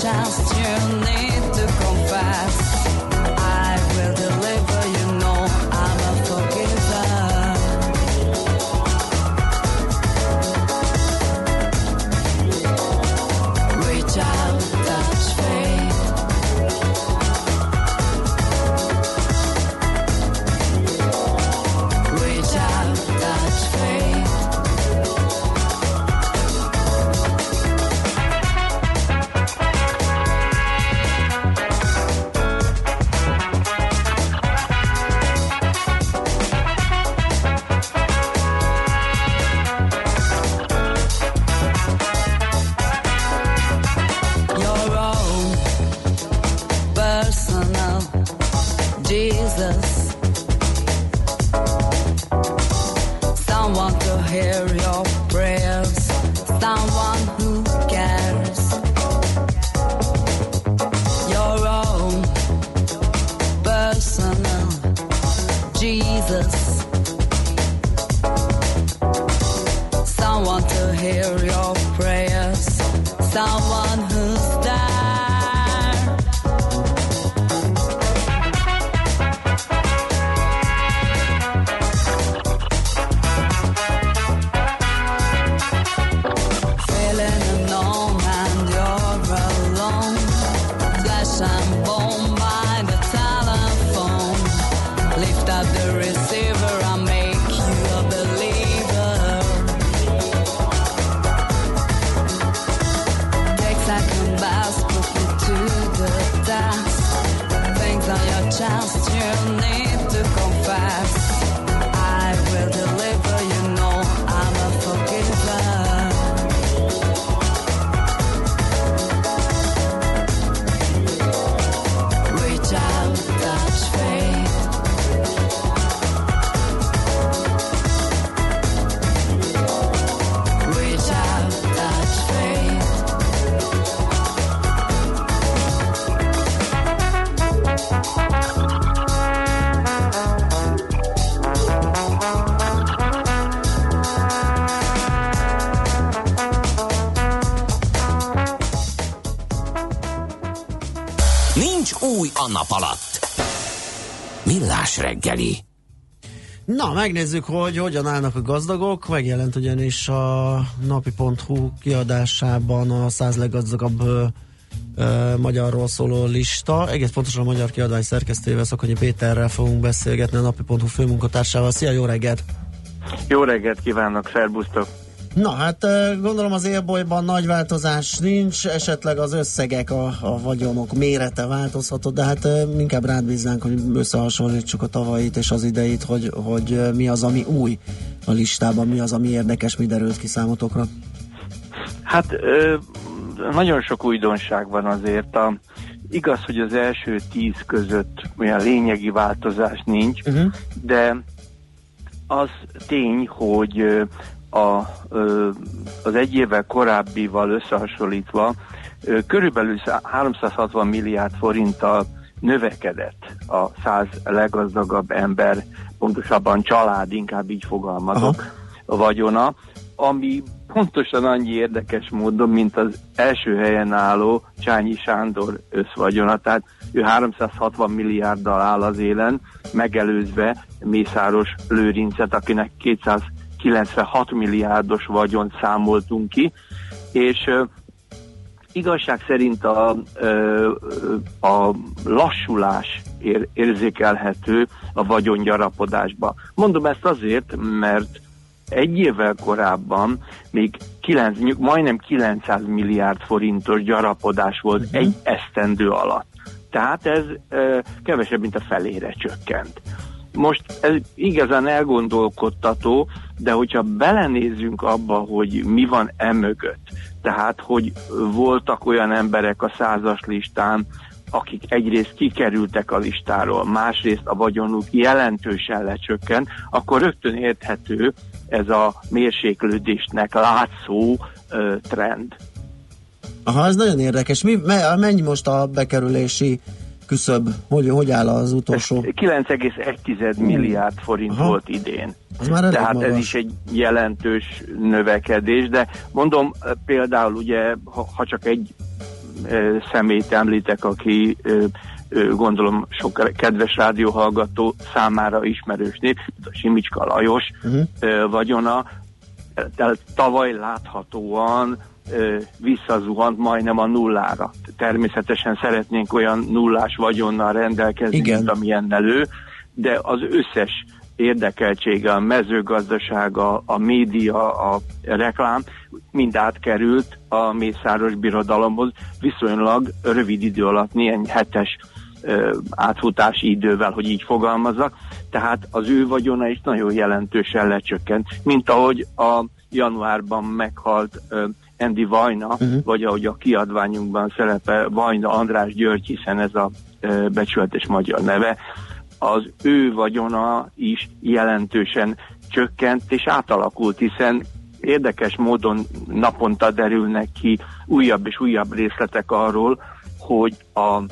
child's journey. A nap alatt. Millás reggeli. Na, megnézzük, hogy hogyan állnak a gazdagok. Megjelent ugyanis a napi.hu kiadásában a száz leggazdagabb ö, ö, magyarról szóló lista. Egész pontosan a magyar kiadvány szerkesztőjével, Szokonyi Péterrel fogunk beszélgetni a napi.hu főmunkatársával. Szia, jó reggelt! Jó reggelt kívánok, szerbusztok! Na hát gondolom az élbolyban nagy változás nincs, esetleg az összegek, a, a vagyonok mérete változhatott, de hát inkább rád bíznánk, hogy összehasonlítsuk a tavait és az ideit, hogy, hogy mi az, ami új a listában, mi az, ami érdekes, mi derült ki számotokra. Hát nagyon sok újdonság van azért. A, igaz, hogy az első tíz között olyan lényegi változás nincs, uh-huh. de az tény, hogy a, az egy évvel korábbival összehasonlítva körülbelül szá- 360 milliárd forinttal növekedett a száz leggazdagabb ember, pontosabban család, inkább így fogalmazok, a vagyona, ami pontosan annyi érdekes módon, mint az első helyen álló Csányi Sándor összvagyona, tehát ő 360 milliárddal áll az élen, megelőzve Mészáros Lőrincet, akinek 296 milliárdos vagyont számoltunk ki, és igazság szerint a, a lassulás ér, érzékelhető a vagyongyarapodásba. Mondom ezt azért, mert egy évvel korábban még 9, majdnem 900 milliárd forintos gyarapodás volt uh-huh. egy esztendő alatt. Tehát ez ö, kevesebb, mint a felére csökkent. Most ez igazán elgondolkodtató, de hogyha belenézzünk abba, hogy mi van emögött, tehát hogy voltak olyan emberek a százas listán, akik egyrészt kikerültek a listáról, másrészt a vagyonuk jelentősen lecsökkent, akkor rögtön érthető ez a mérséklődésnek látszó ö, trend. Aha, ez nagyon érdekes. Mi, me, mennyi most a bekerülési küszöb? Hogy, hogy áll az utolsó? 9,1 milliárd forint Aha. volt idén. Az már elég Tehát ez magas. is egy jelentős növekedés, de mondom például ugye, ha, ha csak egy ö, szemét említek, aki ö, gondolom sok kedves rádióhallgató számára ismerős név, a Simicska Lajos Uh-huh. vagyona, tehát tavaly láthatóan visszazuhant majdnem a nullára. Természetesen szeretnénk olyan nullás vagyonnal rendelkezni, Igen. mint amilyennel ő, de az összes érdekeltsége, a mezőgazdaság, a, a média, a reklám mind átkerült a Mészáros Birodalomhoz viszonylag rövid idő alatt, néhány hetes ö, átfutási idővel, hogy így fogalmazzak, tehát az ő vagyona is nagyon jelentősen lecsökkent, mint ahogy a januárban meghalt ö, Andy Vajna, uh-huh. vagy ahogy a kiadványunkban szerepel Vajna András György, hiszen ez a becsületes magyar neve, az ő vagyona is jelentősen csökkent és átalakult, hiszen érdekes módon naponta derülnek ki újabb és újabb részletek arról, hogy a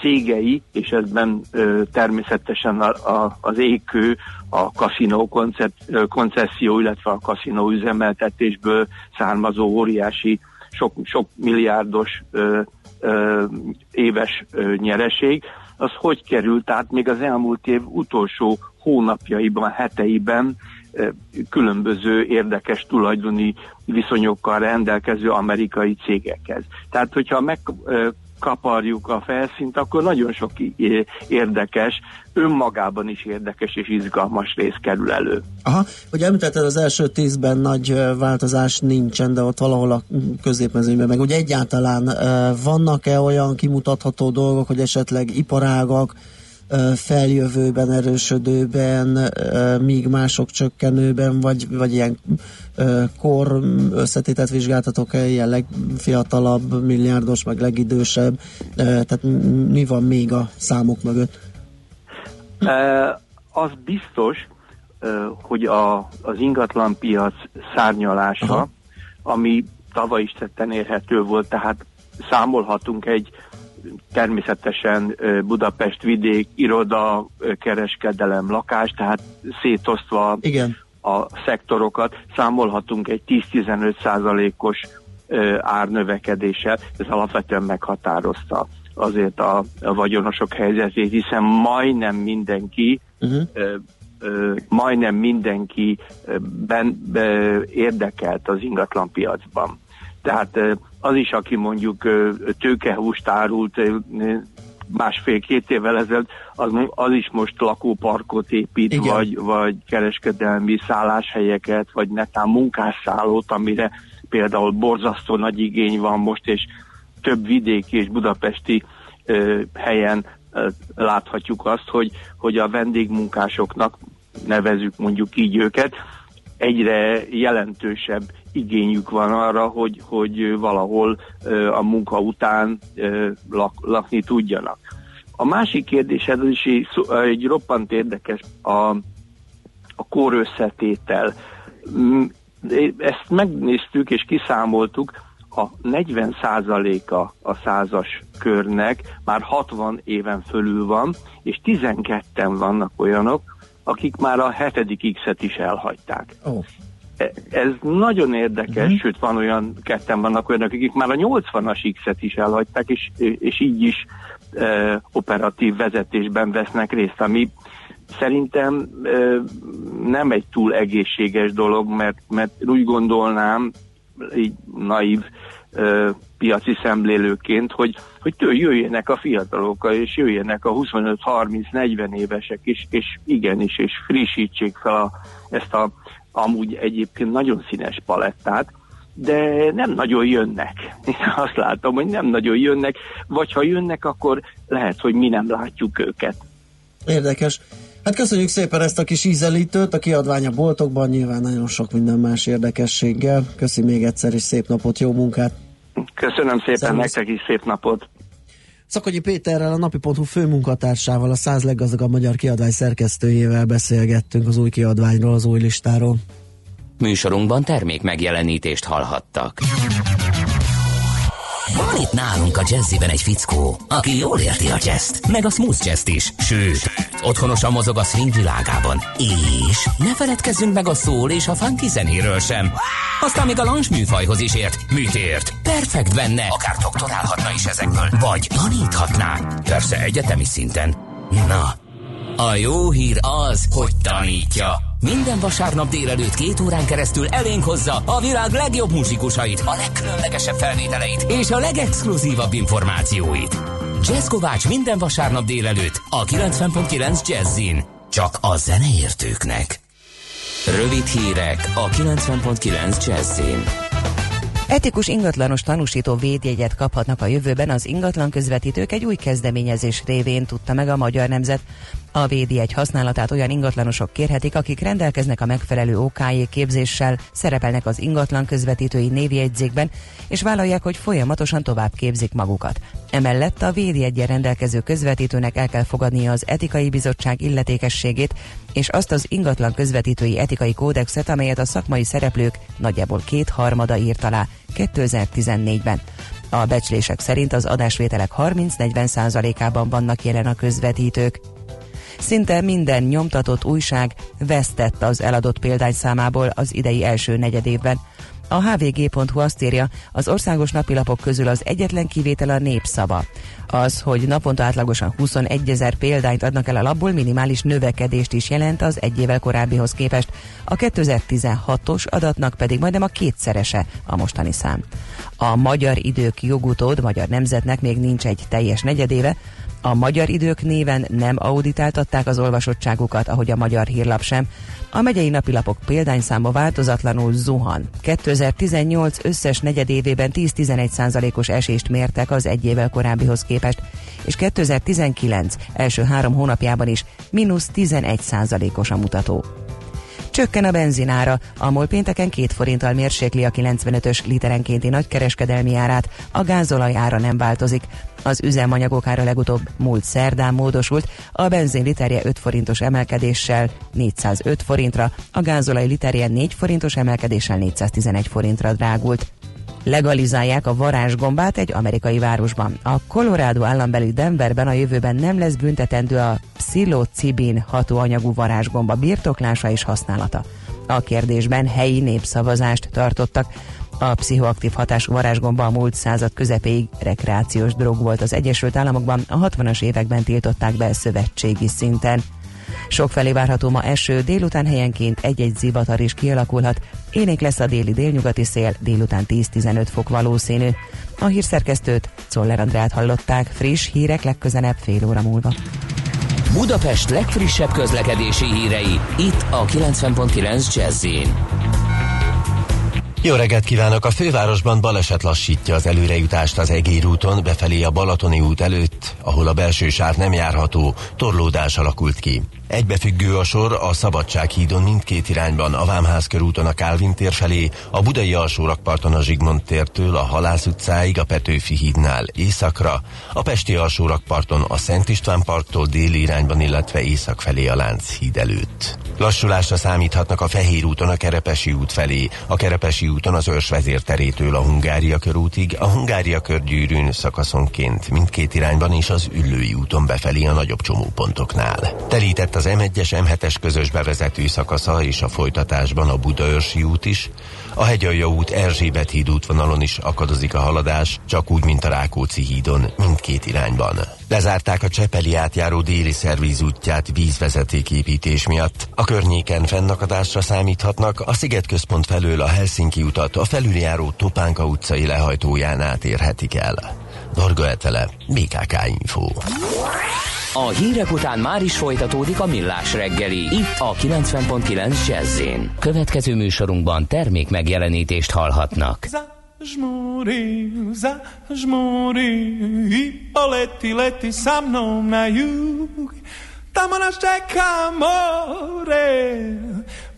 cégei, és ebben természetesen a, a, az égkő, a kaszinó koncept, ö, koncesszió, illetve a kaszinó üzemeltetésből származó óriási, sok, sok milliárdos ö, ö, éves ö, nyereség, az hogy került át még az elmúlt év utolsó hónapjaiban, heteiben különböző érdekes tulajdoni viszonyokkal rendelkező amerikai cégekhez. Tehát, hogyha meg kaparjuk a felszínt, akkor nagyon sok érdekes, önmagában is érdekes és izgalmas rész kerül elő. Aha, ugye említetted az első tízben nagy változás nincsen, de ott valahol a középmezőnyben, meg ugye egyáltalán vannak-e olyan kimutatható dolgok, hogy esetleg iparágak feljövőben, erősödőben, míg mások csökkenőben, vagy, vagy ilyen kor összetétet vizsgáltatok-e, ilyen legfiatalabb, milliárdos, meg legidősebb, tehát mi van még a számok mögött? Az biztos, hogy a, az ingatlanpiac szárnyalása, Aha. ami tavaly is tetten érhető volt, tehát számolhatunk egy természetesen Budapest vidék, iroda, kereskedelem, lakás, tehát szétosztva Igen. a szektorokat, számolhatunk egy 10-15 százalékos árnövekedéssel, ez alapvetően meghatározta azért a, a vagyonosok helyzetét, hiszen majdnem mindenki uh-huh. ö, ö, majdnem mindenki ben, be, érdekelt az ingatlanpiacban. Tehát az is, aki mondjuk tőkehúst árult másfél-két évvel ezelőtt, az, az is most lakóparkot épít, Igen. vagy, vagy kereskedelmi szálláshelyeket, vagy netán munkásszállót, amire például borzasztó nagy igény van most, és több vidéki és budapesti ö, helyen ö, láthatjuk azt, hogy, hogy a vendégmunkásoknak, nevezük mondjuk így őket, egyre jelentősebb igényük van arra, hogy, hogy valahol a munka után lak, lakni tudjanak. A másik kérdés, ez is egy, egy roppant érdekes, a, a kór. Mm, Ezt megnéztük és kiszámoltuk, a 40%-a a százas körnek már 60 éven fölül van, és 12-en vannak olyanok, akik már a hetedik X-et is elhagyták. Oh. Ez nagyon érdekes, uh-huh. sőt van olyan, ketten vannak olyanok, akik már a 80-as X-et is elhagyták, és, és így is e, operatív vezetésben vesznek részt, ami szerintem e, nem egy túl egészséges dolog, mert, mert úgy gondolnám, így naív ö, piaci szemlélőként, hogy, hogy től jöjjenek a fiatalok, és jöjjenek a 25-30-40 évesek is, és igenis, és frissítsék fel a, ezt a amúgy egyébként nagyon színes palettát, de nem nagyon jönnek. *laughs* Én azt látom, hogy nem nagyon jönnek, vagy ha jönnek, akkor lehet, hogy mi nem látjuk őket. Érdekes. Hát köszönjük szépen ezt a kis ízelítőt, a kiadvány a boltokban, nyilván nagyon sok minden más érdekességgel. Köszi még egyszer, és szép napot, jó munkát! Köszönöm szépen Szervusz. nektek is, szép napot! Szakonyi Péterrel, a napi.hu főmunkatársával, a száz leggazdagabb magyar kiadvány szerkesztőjével beszélgettünk az új kiadványról, az új listáról. Műsorunkban termék megjelenítést hallhattak. Van itt nálunk a jazziben egy fickó, aki jól érti a jazzt, meg a smooth jazzt is, sőt, otthonosan mozog a swing világában. És ne feledkezzünk meg a szól és a funky zenéről sem. Aztán még a lounge műfajhoz is ért. Mit ért? Perfekt benne, akár doktorálhatna is ezekből, vagy taníthatná. Persze egyetemi szinten. Na, a jó hír az, hogy tanítja. Minden vasárnap délelőtt két órán keresztül elénk hozza a világ legjobb muzsikusait, a legkülönlegesebb felvételeit és a legexkluzívabb információit. Jazz Kovács minden vasárnap délelőtt a 90.9 Jazzin. Csak a zeneértőknek. Rövid hírek a 90.9 Jazzin. Etikus ingatlanos tanúsító védjegyet kaphatnak a jövőben az ingatlan közvetítők egy új kezdeményezés révén, tudta meg a Magyar Nemzet. A védi egy használatát olyan ingatlanosok kérhetik, akik rendelkeznek a megfelelő OKJ képzéssel, szerepelnek az ingatlan közvetítői névjegyzékben, és vállalják, hogy folyamatosan tovább képzik magukat. Emellett a védi egyen rendelkező közvetítőnek el kell fogadnia az etikai bizottság illetékességét, és azt az ingatlan közvetítői etikai kódexet, amelyet a szakmai szereplők nagyjából kétharmada írt alá 2014-ben. A becslések szerint az adásvételek 30-40 százalékában vannak jelen a közvetítők. Szinte minden nyomtatott újság vesztett az eladott példányszámából az idei első negyedévben. A hvg.hu azt írja, az országos napilapok közül az egyetlen kivétel a népszava. Az, hogy naponta átlagosan 21 ezer példányt adnak el a labból, minimális növekedést is jelent az egy évvel korábbihoz képest. A 2016-os adatnak pedig majdnem a kétszerese a mostani szám. A Magyar Idők jogutód Magyar Nemzetnek még nincs egy teljes negyedéve, a Magyar Idők néven nem auditáltatták az olvasottságukat, ahogy a Magyar Hírlap sem. A megyei napilapok példányszáma változatlanul zuhan. 2018 összes negyedévében 10-11 százalékos esést mértek az egy évvel korábbihoz képest, és 2019 első három hónapjában is mínusz 11 százalékos a mutató. Csökken a benzinára, a MOL pénteken két forinttal mérsékli a 95-ös literenkénti nagykereskedelmi árát, a gázolaj ára nem változik. Az üzemanyagok ára legutóbb múlt szerdán módosult, a benzin literje 5 forintos emelkedéssel 405 forintra, a gázolaj literje 4 forintos emelkedéssel 411 forintra drágult legalizálják a varázsgombát egy amerikai városban. A Colorado állambeli Denverben a jövőben nem lesz büntetendő a pszilocibin hatóanyagú varázsgomba birtoklása és használata. A kérdésben helyi népszavazást tartottak. A pszichoaktív hatású varázsgomba a múlt század közepéig rekreációs drog volt az Egyesült Államokban, a 60-as években tiltották be szövetségi szinten. Sokfelé várható ma eső, délután helyenként egy-egy zivatar is kialakulhat. Énék lesz a déli délnyugati szél, délután 10-15 fok valószínű. A hírszerkesztőt, Czoller Andrát hallották, friss hírek legközelebb fél óra múlva. Budapest legfrissebb közlekedési hírei, itt a 90.9 jazz jó reggelt kívánok! A fővárosban baleset lassítja az előrejutást az Egér úton befelé a Balatoni út előtt, ahol a belső sáv nem járható, torlódás alakult ki. Egybefüggő a sor a Szabadság hídon mindkét irányban, a Vámház körúton a Kálvin tér felé, a Budai alsórakparton a Zsigmond tértől a Halász utcáig a Petőfi hídnál északra, a Pesti alsórakparton a Szent István parktól déli irányban, illetve észak felé a Lánchíd előtt. Lassulásra számíthatnak a Fehér úton a Kerepesi út felé, a Kerepesi úton az Őrs vezérterétől a Hungária körútig, a Hungária körgyűrűn szakaszonként mindkét irányban és az Üllői úton befelé a nagyobb csomópontoknál. Telített az M1-es M7-es közös bevezető szakasza és a folytatásban a Budaörsi út is, a Hegyalja út Erzsébet híd útvonalon is akadozik a haladás, csak úgy, mint a Rákóczi hídon, mindkét irányban. Lezárták a Csepeli átjáró déli szervíz útját vízvezetéképítés miatt. A környéken fennakadásra számíthatnak, a Sziget központ felől a Helsinki utat a felüljáró Topánka utcai lehajtóján átérhetik el. Varga Etele, BKK Info. A hírek után már is folytatódik a millás reggeli. Itt a 90.9 jazz Következő műsorunkban termék megjelenítést hallhatnak. Zažmúri, zažmúri, i poleti, leti sa mnou na jug. Tam nás čeká more,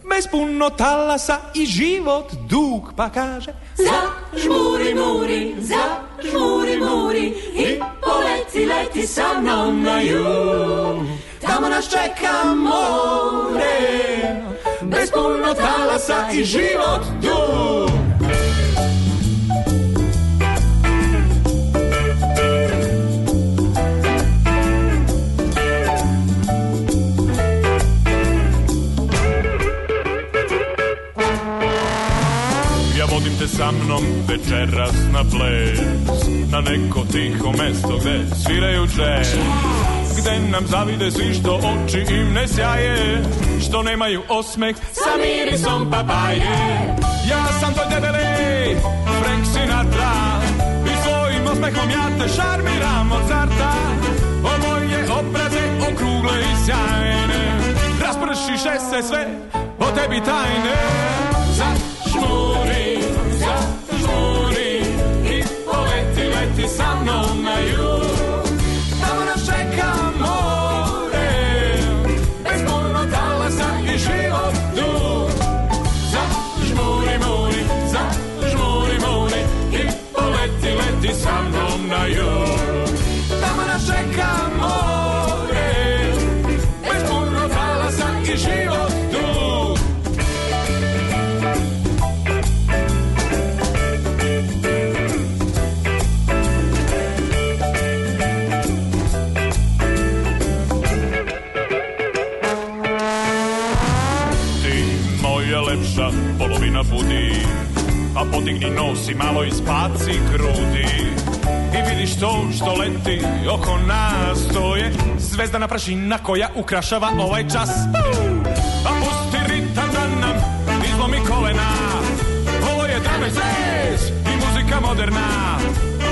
Me spuno talasa i život dug pa kaže Za žmuri muri, za žmuri muri I poleti leti sa mnom na jug Tamo nas čeka more. Bez puno talasa i život dug Vodim te sa mnom večeras na ples. Na neko tiho mesto gde sviraju džez. Gde nam zavide svi što oči im ne sjaje. Što nemaju osmeh sa mirisom papaje Ja sam tvoj debeli Frank Sinatra. I svojim osmehom ja te šarmiram od zarta O moje obraze okrugle i sjajne. Raspršiše se sve o tebi tajne. Zašmuri A podigni nos i malo ispaci grudi. I vidiš to što leti oko nas. To je zvezdana prašina koja ukrašava ovaj čas. A pusti ritam da nam izlomi kolena. Ovo je and bass i muzika moderna.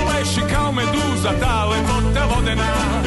Leši kao meduza, ta lepota vodena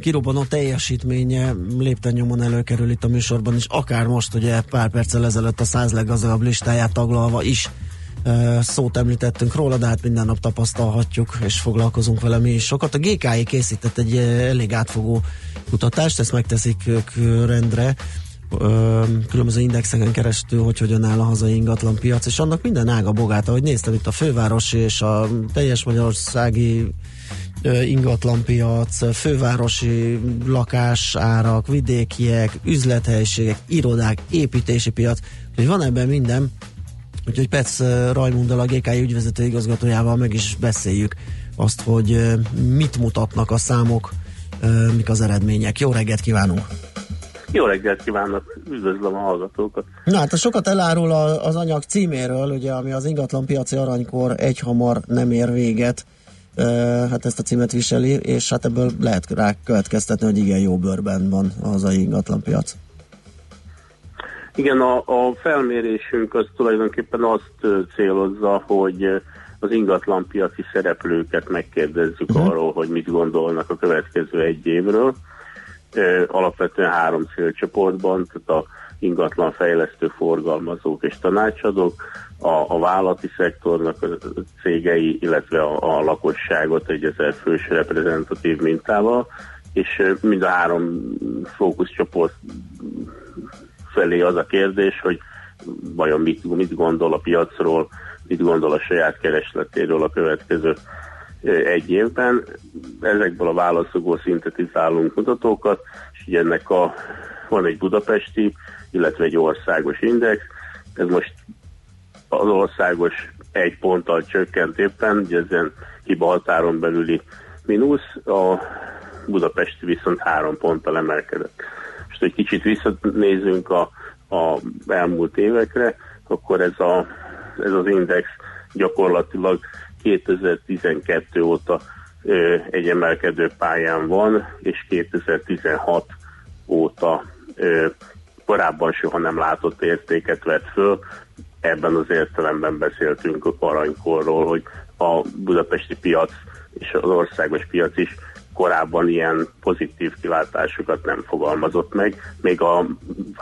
kirobbanó teljesítménye lépten nyomon előkerül itt a műsorban is, akár most ugye pár perccel ezelőtt a száz leggazdagabb listáját taglalva is szót említettünk róla, de hát minden nap tapasztalhatjuk, és foglalkozunk vele mi is sokat. A GKI készített egy elég átfogó kutatást, ezt megteszik ők rendre, különböző indexeken keresztül, hogy hogyan áll a hazai ingatlan piac, és annak minden ága bogát, ahogy néztem itt a fővárosi és a teljes magyarországi ingatlanpiac, fővárosi lakásárak, vidékiek, üzlethelyiségek, irodák, építési piac, hogy van ebben minden, úgyhogy Petsz Rajmunddal, a GKI ügyvezető igazgatójával meg is beszéljük azt, hogy mit mutatnak a számok, mik az eredmények. Jó reggelt kívánunk! Jó reggelt kívánok, üdvözlöm a hallgatókat. Na hát sokat elárul az anyag címéről, ugye, ami az ingatlan piaci aranykor egyhamar nem ér véget, hát ezt a címet viseli, és hát ebből lehet rá következtetni, hogy igen jó bőrben van a hazai ingatlan piac. Igen, a, a felmérésünk az tulajdonképpen azt célozza, hogy az ingatlanpiaci szereplőket megkérdezzük uh-huh. arról, hogy mit gondolnak a következő egy évről. Alapvetően három célcsoportban, tehát a ingatlan fejlesztő forgalmazók és tanácsadók, a, a vállalati szektornak a cégei, illetve a, a lakosságot egy ezer fős reprezentatív mintával, és mind a három fókuszcsoport felé az a kérdés, hogy vajon mit, mit gondol a piacról, mit gondol a saját keresletéről a következő egy évben. Ezekből a válaszokból szintetizálunk mutatókat, és ennek a, van egy budapesti, illetve egy országos index. Ez most az országos egy ponttal csökkent éppen, ugye ezen hiba határon belüli mínusz, a budapesti viszont három ponttal emelkedett. És egy kicsit visszanézünk a, a elmúlt évekre, akkor ez, a, ez az index gyakorlatilag 2012 óta ö, egy emelkedő pályán van, és 2016 óta ö, korábban soha nem látott értéket vett föl. Ebben az értelemben beszéltünk a aranykorról, hogy a budapesti piac és az országos piac is korábban ilyen pozitív kilátásokat nem fogalmazott meg, még a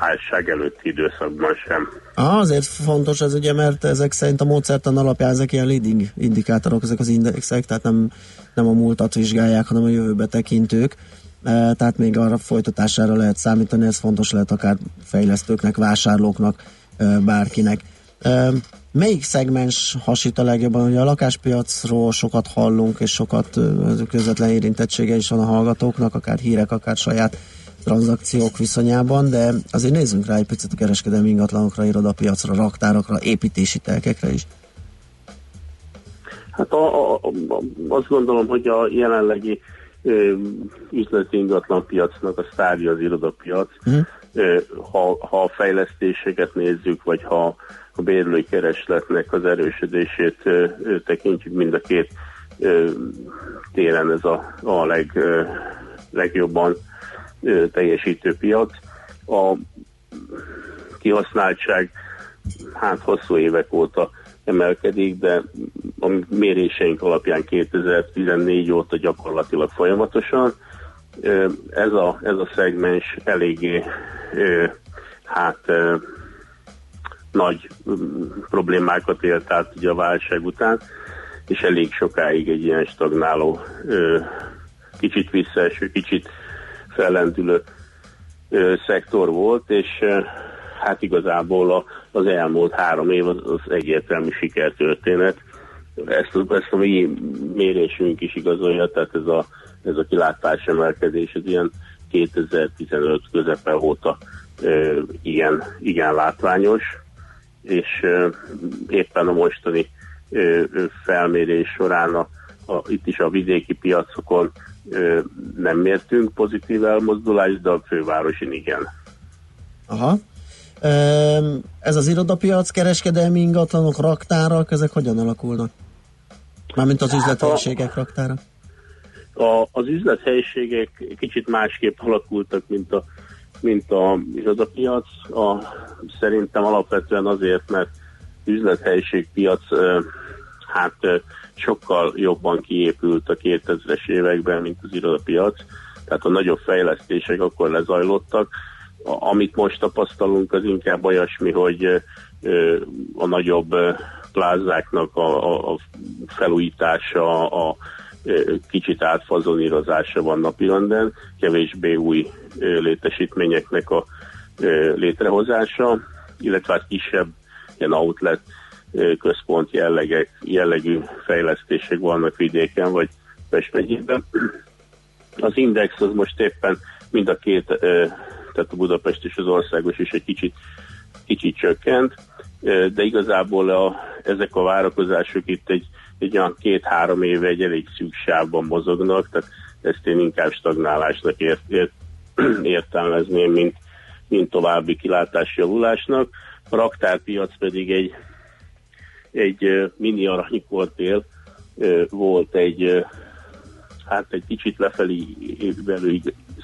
válság előtti időszakban sem. Ah, azért fontos ez ugye, mert ezek szerint a módszertan alapján ezek ilyen leading indikátorok, ezek az indexek, tehát nem, nem a múltat vizsgálják, hanem a jövőbe tekintők. E, tehát még arra folytatására lehet számítani, ez fontos lehet akár fejlesztőknek, vásárlóknak, e, bárkinek. Melyik szegmens hasít a legjobban? Ugye a lakáspiacról sokat hallunk, és sokat közvetlen érintettsége is van a hallgatóknak, akár hírek, akár saját tranzakciók viszonyában, de azért nézzünk rá egy picit a kereskedelmi ingatlanokra, irodapiacra, raktárakra, építési telkekre is. Hát a, a, a, azt gondolom, hogy a jelenlegi ö, üzleti ingatlan piacnak a sztárja az irodapiac. Uh-huh. Ö, ha, ha a fejlesztéseket nézzük, vagy ha a bérlői keresletnek az erősödését tekintjük, mind a két téren ez a, a leg, legjobban teljesítő piac. A kihasználtság hát hosszú évek óta emelkedik, de a méréseink alapján 2014 óta gyakorlatilag folyamatosan. Ez a, ez a szegmens eléggé hát nagy problémákat élt át ugye a válság után, és elég sokáig egy ilyen stagnáló, kicsit visszaeső, kicsit fellendülő szektor volt, és hát igazából az elmúlt három év az, egyértelmű sikertörténet. Ezt, ezt a mi mérésünk is igazolja, tehát ez a, ez a kilátás emelkedés, ez ilyen 2015 közepe óta e, igen, igen látványos, és éppen a mostani felmérés során a, a, itt is a vidéki piacokon nem mértünk pozitív elmozdulást, de a fővárosin igen. Aha. Ez az irodapiac, kereskedelmi ingatlanok, raktárak, ezek hogyan alakulnak? Mármint az üzlethelyiségek raktára? A, az üzlethelyiségek kicsit másképp alakultak, mint a, mint a irodapiac. A, szerintem alapvetően azért, mert üzlethelyiségpiac hát sokkal jobban kiépült a 2000-es években, mint az irodapiac. Tehát a nagyobb fejlesztések akkor lezajlottak, amit most tapasztalunk, az inkább olyasmi, hogy a nagyobb plázáknak a, a felújítása, a kicsit átfazonírozása van napirenden, kevésbé új létesítményeknek a létrehozása, illetve hát kisebb ilyen outlet központ jellegek, jellegű fejlesztések vannak vidéken, vagy Pest megyében. Az index az most éppen mind a két tehát a Budapest és az országos is egy kicsit, kicsit csökkent, de igazából a, ezek a várakozások itt egy, egy olyan két-három éve egy elég szűk sávban mozognak, tehát ezt én inkább stagnálásnak ért, ért, *clears throat* értelmezném, mint, mint további kilátási javulásnak. A raktárpiac pedig egy, egy mini aranykortél volt egy hát egy kicsit lefelé belül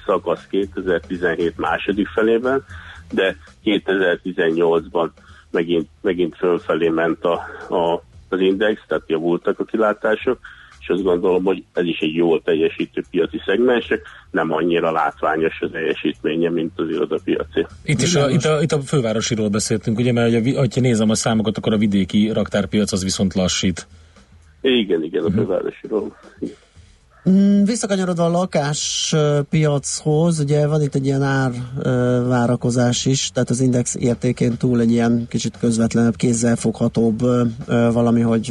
szakasz 2017 második felében, de 2018-ban megint, megint fölfelé ment a, a, az index, tehát javultak a kilátások, és azt gondolom, hogy ez is egy jól teljesítő piaci szegmensek, nem annyira látványos az teljesítménye, mint az irodapiaci. Itt is a, itt, a, itt a fővárosiról beszéltünk, ugye, mert ha nézem a számokat, akkor a vidéki raktárpiac az viszont lassít. Igen, igen, a fővárosiról. Igen. Mm, visszakanyarodva a lakáspiachoz, ugye van itt egy ilyen árvárakozás is, tehát az index értékén túl egy ilyen kicsit közvetlenebb, kézzelfoghatóbb valami, hogy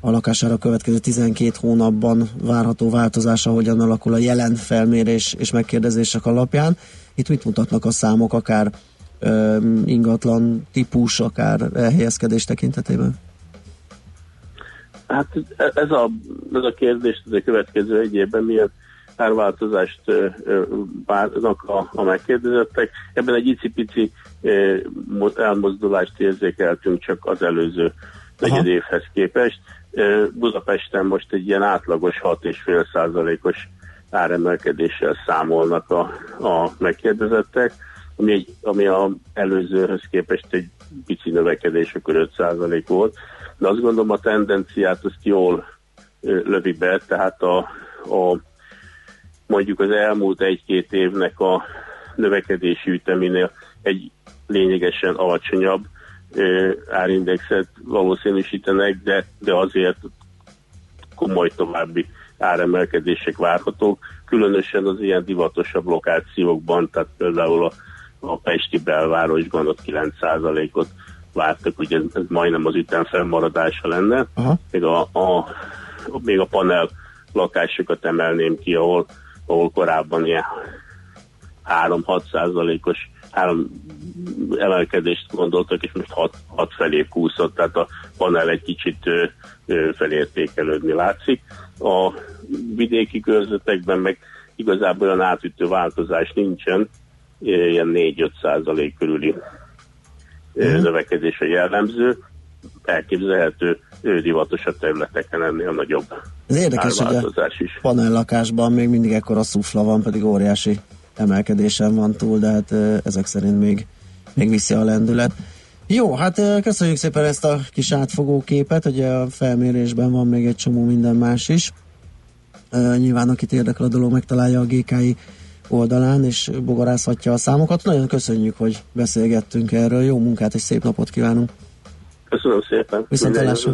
a lakására következő 12 hónapban várható változása hogyan alakul a jelen felmérés és megkérdezések alapján. Itt mit mutatnak a számok, akár ingatlan típus, akár helyezkedés tekintetében? Hát ez a, ez a kérdés, ez a következő egy évben milyen árváltozást várnak a, a megkérdezettek. Ebben egy icipici elmozdulást érzékeltünk csak az előző negyed évhez képest. Budapesten most egy ilyen átlagos 6,5 százalékos áremelkedéssel számolnak a, a megkérdezettek, ami, egy, ami a előzőhöz képest egy pici növekedés, akkor 5 százalék volt de azt gondolom a tendenciát azt jól lövi be, tehát a, a mondjuk az elmúlt egy-két évnek a növekedési üteménél egy lényegesen alacsonyabb ö, árindexet valószínűsítenek, de, de azért komoly további áremelkedések várhatók, különösen az ilyen divatosabb lokációkban, tehát például a, a Pesti belvárosban ott 9%-ot vártak, ugye ez majdnem az ütem fennmaradása lenne, Aha. még a, a, még a panel lakásokat emelném ki, ahol, ahol korábban ilyen 3-6 százalékos három emelkedést gondoltak, és most 6, 6 felé kúszott, tehát a panel egy kicsit ö, ö, felértékelődni látszik. A vidéki körzetekben meg igazából olyan átütő változás nincsen, ilyen 4-5 százalék körüli ö, növekedés a jellemző, elképzelhető divatosabb területeken ennél nagyobb Ez érdekes, hogy a is. panellakásban még mindig ekkora szufla van, pedig óriási emelkedésen van túl, de hát ö, ezek szerint még, még viszi a lendület. Jó, hát ö, köszönjük szépen ezt a kis átfogó képet, ugye a felmérésben van még egy csomó minden más is. Nyilván akit érdekel a dolog, megtalálja a GKI oldalán, és bogarázhatja a számokat. Nagyon köszönjük, hogy beszélgettünk erről. Jó munkát és szép napot kívánunk! Köszönöm szépen. Viszontlátásra.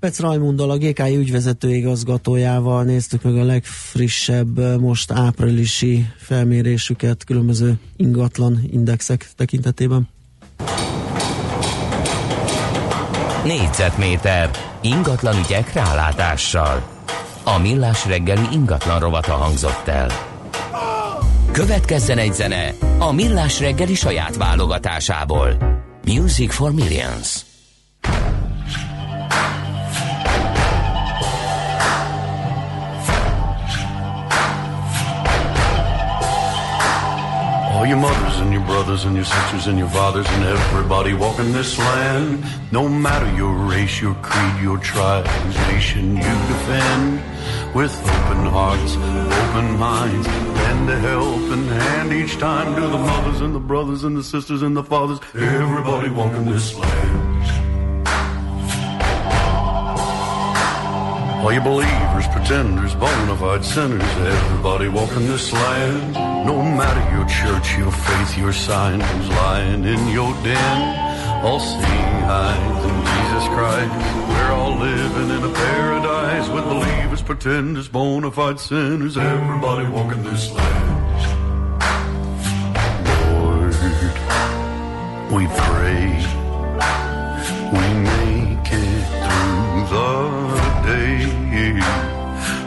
Pec Rajmunddal, a GKI ügyvezető igazgatójával néztük meg a legfrissebb, ö, most áprilisi felmérésüket különböző ingatlan indexek tekintetében. Négyzetméter ingatlan ügyek rálátással. A millás reggeli ingatlan rovata hangzott el. Következzen egy zene a millás reggeli saját válogatásából. Music for Millions. All your mothers and your brothers and your sisters and your fathers and everybody walking this land. No matter your race, your creed, your tribe, nation you defend. With open hearts, open minds, lend a helping hand each time to the mothers and the brothers and the sisters and the fathers. Everybody walking this land. All you believers, pretenders, bona fide sinners, everybody walking this land. No matter your church, your faith, your sign, who's lying in your den. All seeing eyes in Jesus Christ. We're all living in a paradise with believers, pretenders, bona fide sinners, everybody walking this land. Lord, we pray we make it through the day.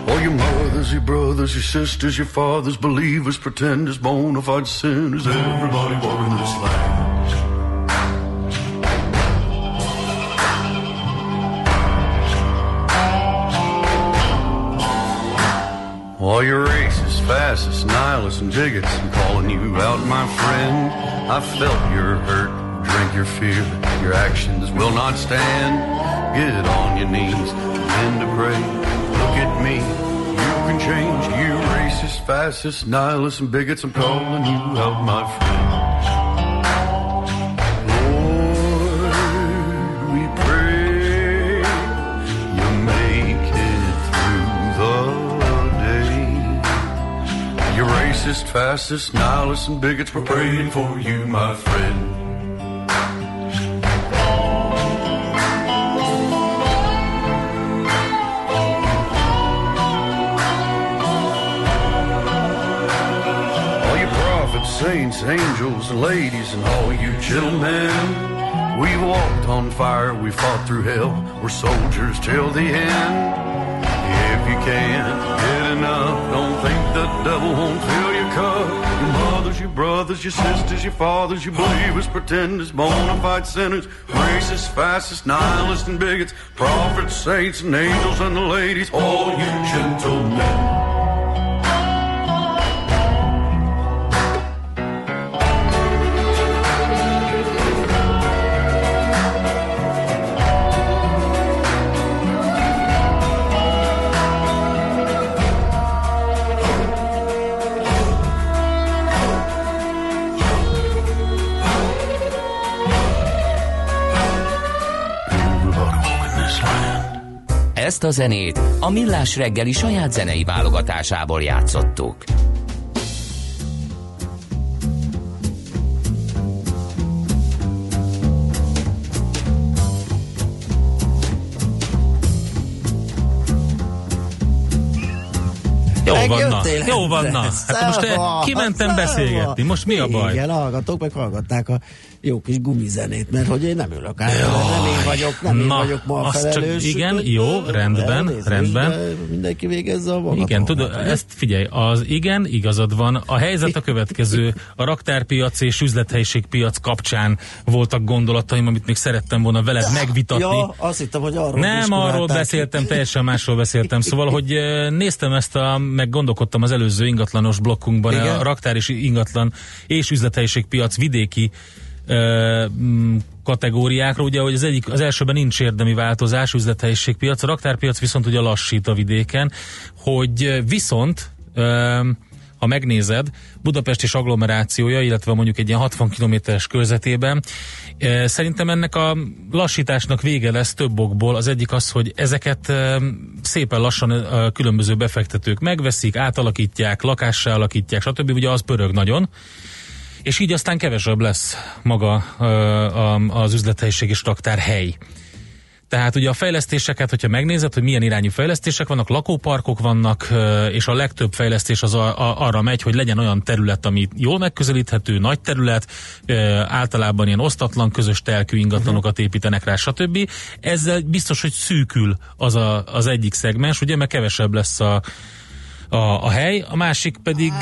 All your mothers, your brothers, your sisters, your fathers, believers, pretenders, bona fide sinners, everybody walking this land. All your racists, fascists, nihilists, and bigots, I'm calling you out, my friend. I felt your hurt, drink your fear, your actions will not stand. Get on your knees, begin to pray. Look at me, you can change. You racist, fascists, nihilists, and bigots, I'm calling you out, my friend. Racist, fascist, nihilists, and bigots, we're praying for you, my friend. All you prophets, saints, angels, ladies, and all you gentlemen. We walked on fire, we fought through hell. We're soldiers till the end. If you can't get enough, don't think the devil won't fill your cup. Your mothers, your brothers, your sisters, your fathers, your believers, pretenders, bona fide sinners, racists, fascists, nihilists, and bigots, prophets, saints, and angels, and the ladies, all you gentlemen. A zenét a Millás reggeli saját zenei válogatásából játszottuk. Jó van, na. Jó van, na. Hát most eh, kimentem beszélgetni. Most mi a baj? Igen, hallgatók meg hallgatták a jó kis gumizenét, mert hogy én nem ülök át, nem én vagyok, nem én Na, vagyok ma a azt csak- felelős. igen, jó, rendben, elnézést, rendben. de Mindenki végezze a maga Igen, tudod, ugye? ezt figyelj, az igen, igazad van. A helyzet a következő. A raktárpiac és üzlethelyiségpiac kapcsán voltak gondolataim, amit még szerettem volna veled megvitatni. Ja, azt hittem, hogy arról Nem arról beszéltem, teljesen másról beszéltem. Szóval, hogy néztem ezt a, meg gondolkodtam az előző ingatlanos blokkunkban, Igen. a raktár és ingatlan és üzlethelyiségpiac vidéki kategóriákra, ugye, hogy az egyik, az elsőben nincs érdemi változás, üzlethelyiségpiac, a raktárpiac viszont ugye lassít a vidéken, hogy viszont ha megnézed, Budapest és agglomerációja, illetve mondjuk egy ilyen 60 kilométeres körzetében, szerintem ennek a lassításnak vége lesz több okból. Az egyik az, hogy ezeket szépen lassan eh, különböző befektetők megveszik, átalakítják, lakássá alakítják, stb. Ugye az pörög nagyon és így aztán kevesebb lesz maga az üzlethelyiség és raktár hely. Tehát ugye a fejlesztéseket, hogyha megnézed, hogy milyen irányú fejlesztések vannak, lakóparkok vannak, és a legtöbb fejlesztés az a, a, arra megy, hogy legyen olyan terület, ami jól megközelíthető, nagy terület, általában ilyen osztatlan, közös telkű ingatlanokat építenek rá, stb. Ezzel biztos, hogy szűkül az a, az egyik szegmens, ugye, mert kevesebb lesz a, a, a hely, a másik pedig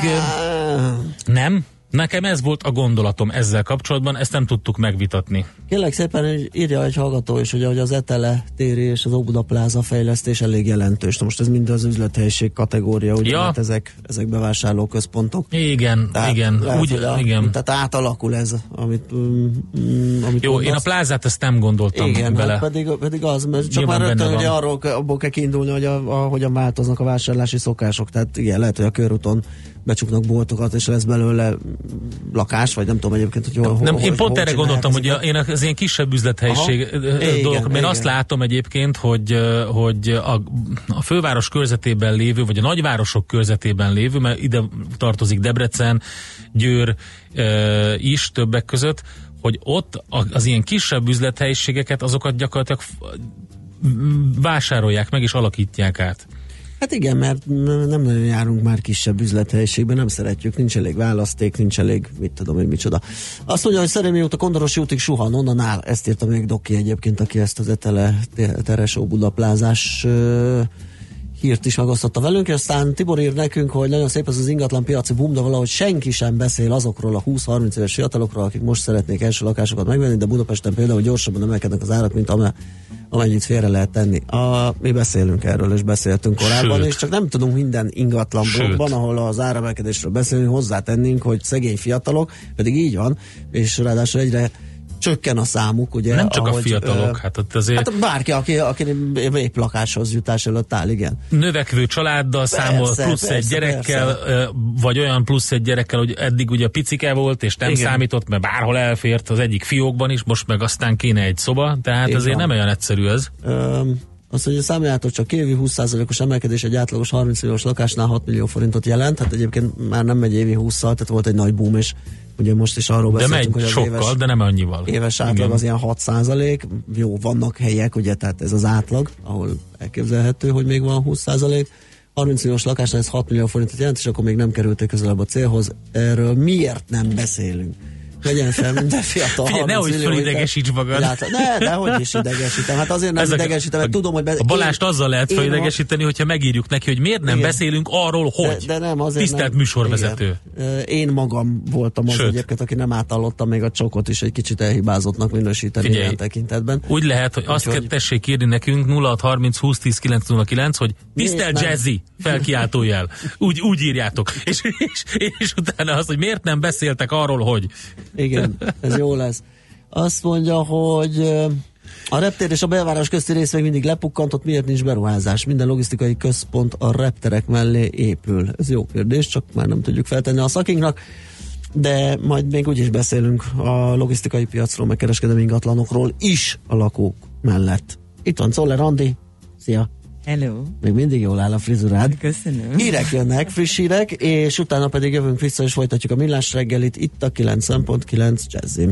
nem. Nekem ez volt a gondolatom ezzel kapcsolatban, ezt nem tudtuk megvitatni. Kérlek szépen, hogy írja egy hallgató is, ugye, hogy az Etele téri és az Óbuda pláza fejlesztés elég jelentős. Na most ez mind az üzlethelyiség kategória, ugye, Ja. hát ezek, ezek bevásárlóközpontok. Igen, Tehát igen, lehet, úgy, hogy a, igen. Tehát átalakul ez, amit, mm, mm, amit Jó, én a mondasz. plázát ezt nem gondoltam Igen, bele. hát pedig, pedig az, mert csak Nyilván már rögtön ugye van. arról, abból kell kiindulni, hogy a, a, hogyan változnak a vásárlási szokások. Tehát igen, lehet, hogy a körúton becsuknak boltokat, és lesz belőle lakás, vagy nem tudom egyébként, hogy hol, Nem, hol, én hol, pont hol erre gondoltam, hogy én az ilyen kisebb üzlethelyiség Aha. dolgok, mert azt látom egyébként, hogy, hogy a, a főváros körzetében lévő, vagy a nagyvárosok körzetében lévő, mert ide tartozik Debrecen, Győr ö, is többek között, hogy ott az ilyen kisebb üzlethelyiségeket, azokat gyakorlatilag vásárolják meg és alakítják át. Hát igen, mert nem nagyon járunk már kisebb üzlethelyiségben, nem szeretjük, nincs elég választék, nincs elég, mit tudom én, micsoda. Azt mondja, hogy Szerémi út a Kondoros útig suhan, onnan áll. Ezt írta még Doki egyébként, aki ezt az Etele te- Teresó Budaplázás ö, hírt is megosztotta velünk, és aztán Tibor ír nekünk, hogy nagyon szép ez az ingatlan piaci boom, de valahogy senki sem beszél azokról a 20-30 éves fiatalokról, akik most szeretnék első lakásokat megvenni, de Budapesten például gyorsabban emelkednek az árak, mint ame, amennyit félre lehet tenni. A, mi beszélünk erről, és beszéltünk korábban, Sőt. és csak nem tudunk minden ingatlan blogban, ahol az áremelkedésről beszélünk, hozzátennénk, hogy szegény fiatalok, pedig így van, és ráadásul egyre csökken a számuk, ugye? Nem csak a ahogy, fiatalok, ö, hát ott azért Hát bárki, aki, aki épp lakáshoz jutás előtt áll, igen. növekvő családdal Persze, számol, plusz persze, egy gyerekkel, ö, vagy olyan plusz egy gyerekkel, hogy eddig ugye picike volt, és nem Igen. számított, mert bárhol elfért az egyik fiókban is, most meg aztán kéne egy szoba, tehát Így azért van. nem olyan egyszerű ez. Öm, azt mondja, számoljátok csak évi 20%-os emelkedés egy átlagos 30 milliós lakásnál 6 millió forintot jelent, hát egyébként már nem megy évi 20 tehát volt egy nagy boom, és ugye most is arról De beszéltünk, megy hogy az sokkal, éves, de nem annyival. éves átlag Igen. az ilyen 6 százalék, jó, vannak helyek, ugye, tehát ez az átlag, ahol elképzelhető, hogy még van 20 százalék, 30 milliós lakásnál ez 6 millió forintot jelent, és akkor még nem kerültek közelebb a célhoz. Erről miért nem beszélünk? Legyen fel minden *laughs* fiatal. Figyelj, 30 nehogy fölidegesíts magad. Hát, ne, de hogy is idegesítem. Hát azért nem Ez a- idegesítem, mert tudom, hogy... Be, A Balást azzal lehet én felidegesíteni, hogyha megírjuk neki, hogy miért nem Igen. beszélünk arról, hogy. De, de nem, azért Tisztelt nem, műsorvezető. Igen. Én magam voltam az Sőt. egyébként, aki nem átallottam még a csokot is, egy kicsit elhibázottnak minősíteni Figyelj. ilyen tekintetben. Úgy lehet, hogy azt kell tessék írni nekünk 0630 20 10 909, hogy tisztelt? Jazzy, felkiáltójel. Úgy, úgy írjátok. És, és, és utána az, hogy miért nem beszéltek arról, hogy. Igen, ez jó lesz. Azt mondja, hogy a reptér és a belváros közti rész még mindig lepukkantott, miért nincs beruházás? Minden logisztikai központ a repterek mellé épül. Ez jó kérdés, csak már nem tudjuk feltenni a szakinknak. De majd még úgyis beszélünk a logisztikai piacról, meg kereskedelmi ingatlanokról is a lakók mellett. Itt van Czoller Andi. Szia! Hello. Még mindig jól áll a frizurád. Köszönöm. Hírek jönnek, friss hírek, és utána pedig jövünk vissza, és folytatjuk a millás reggelit itt a 9.9 Jazzin.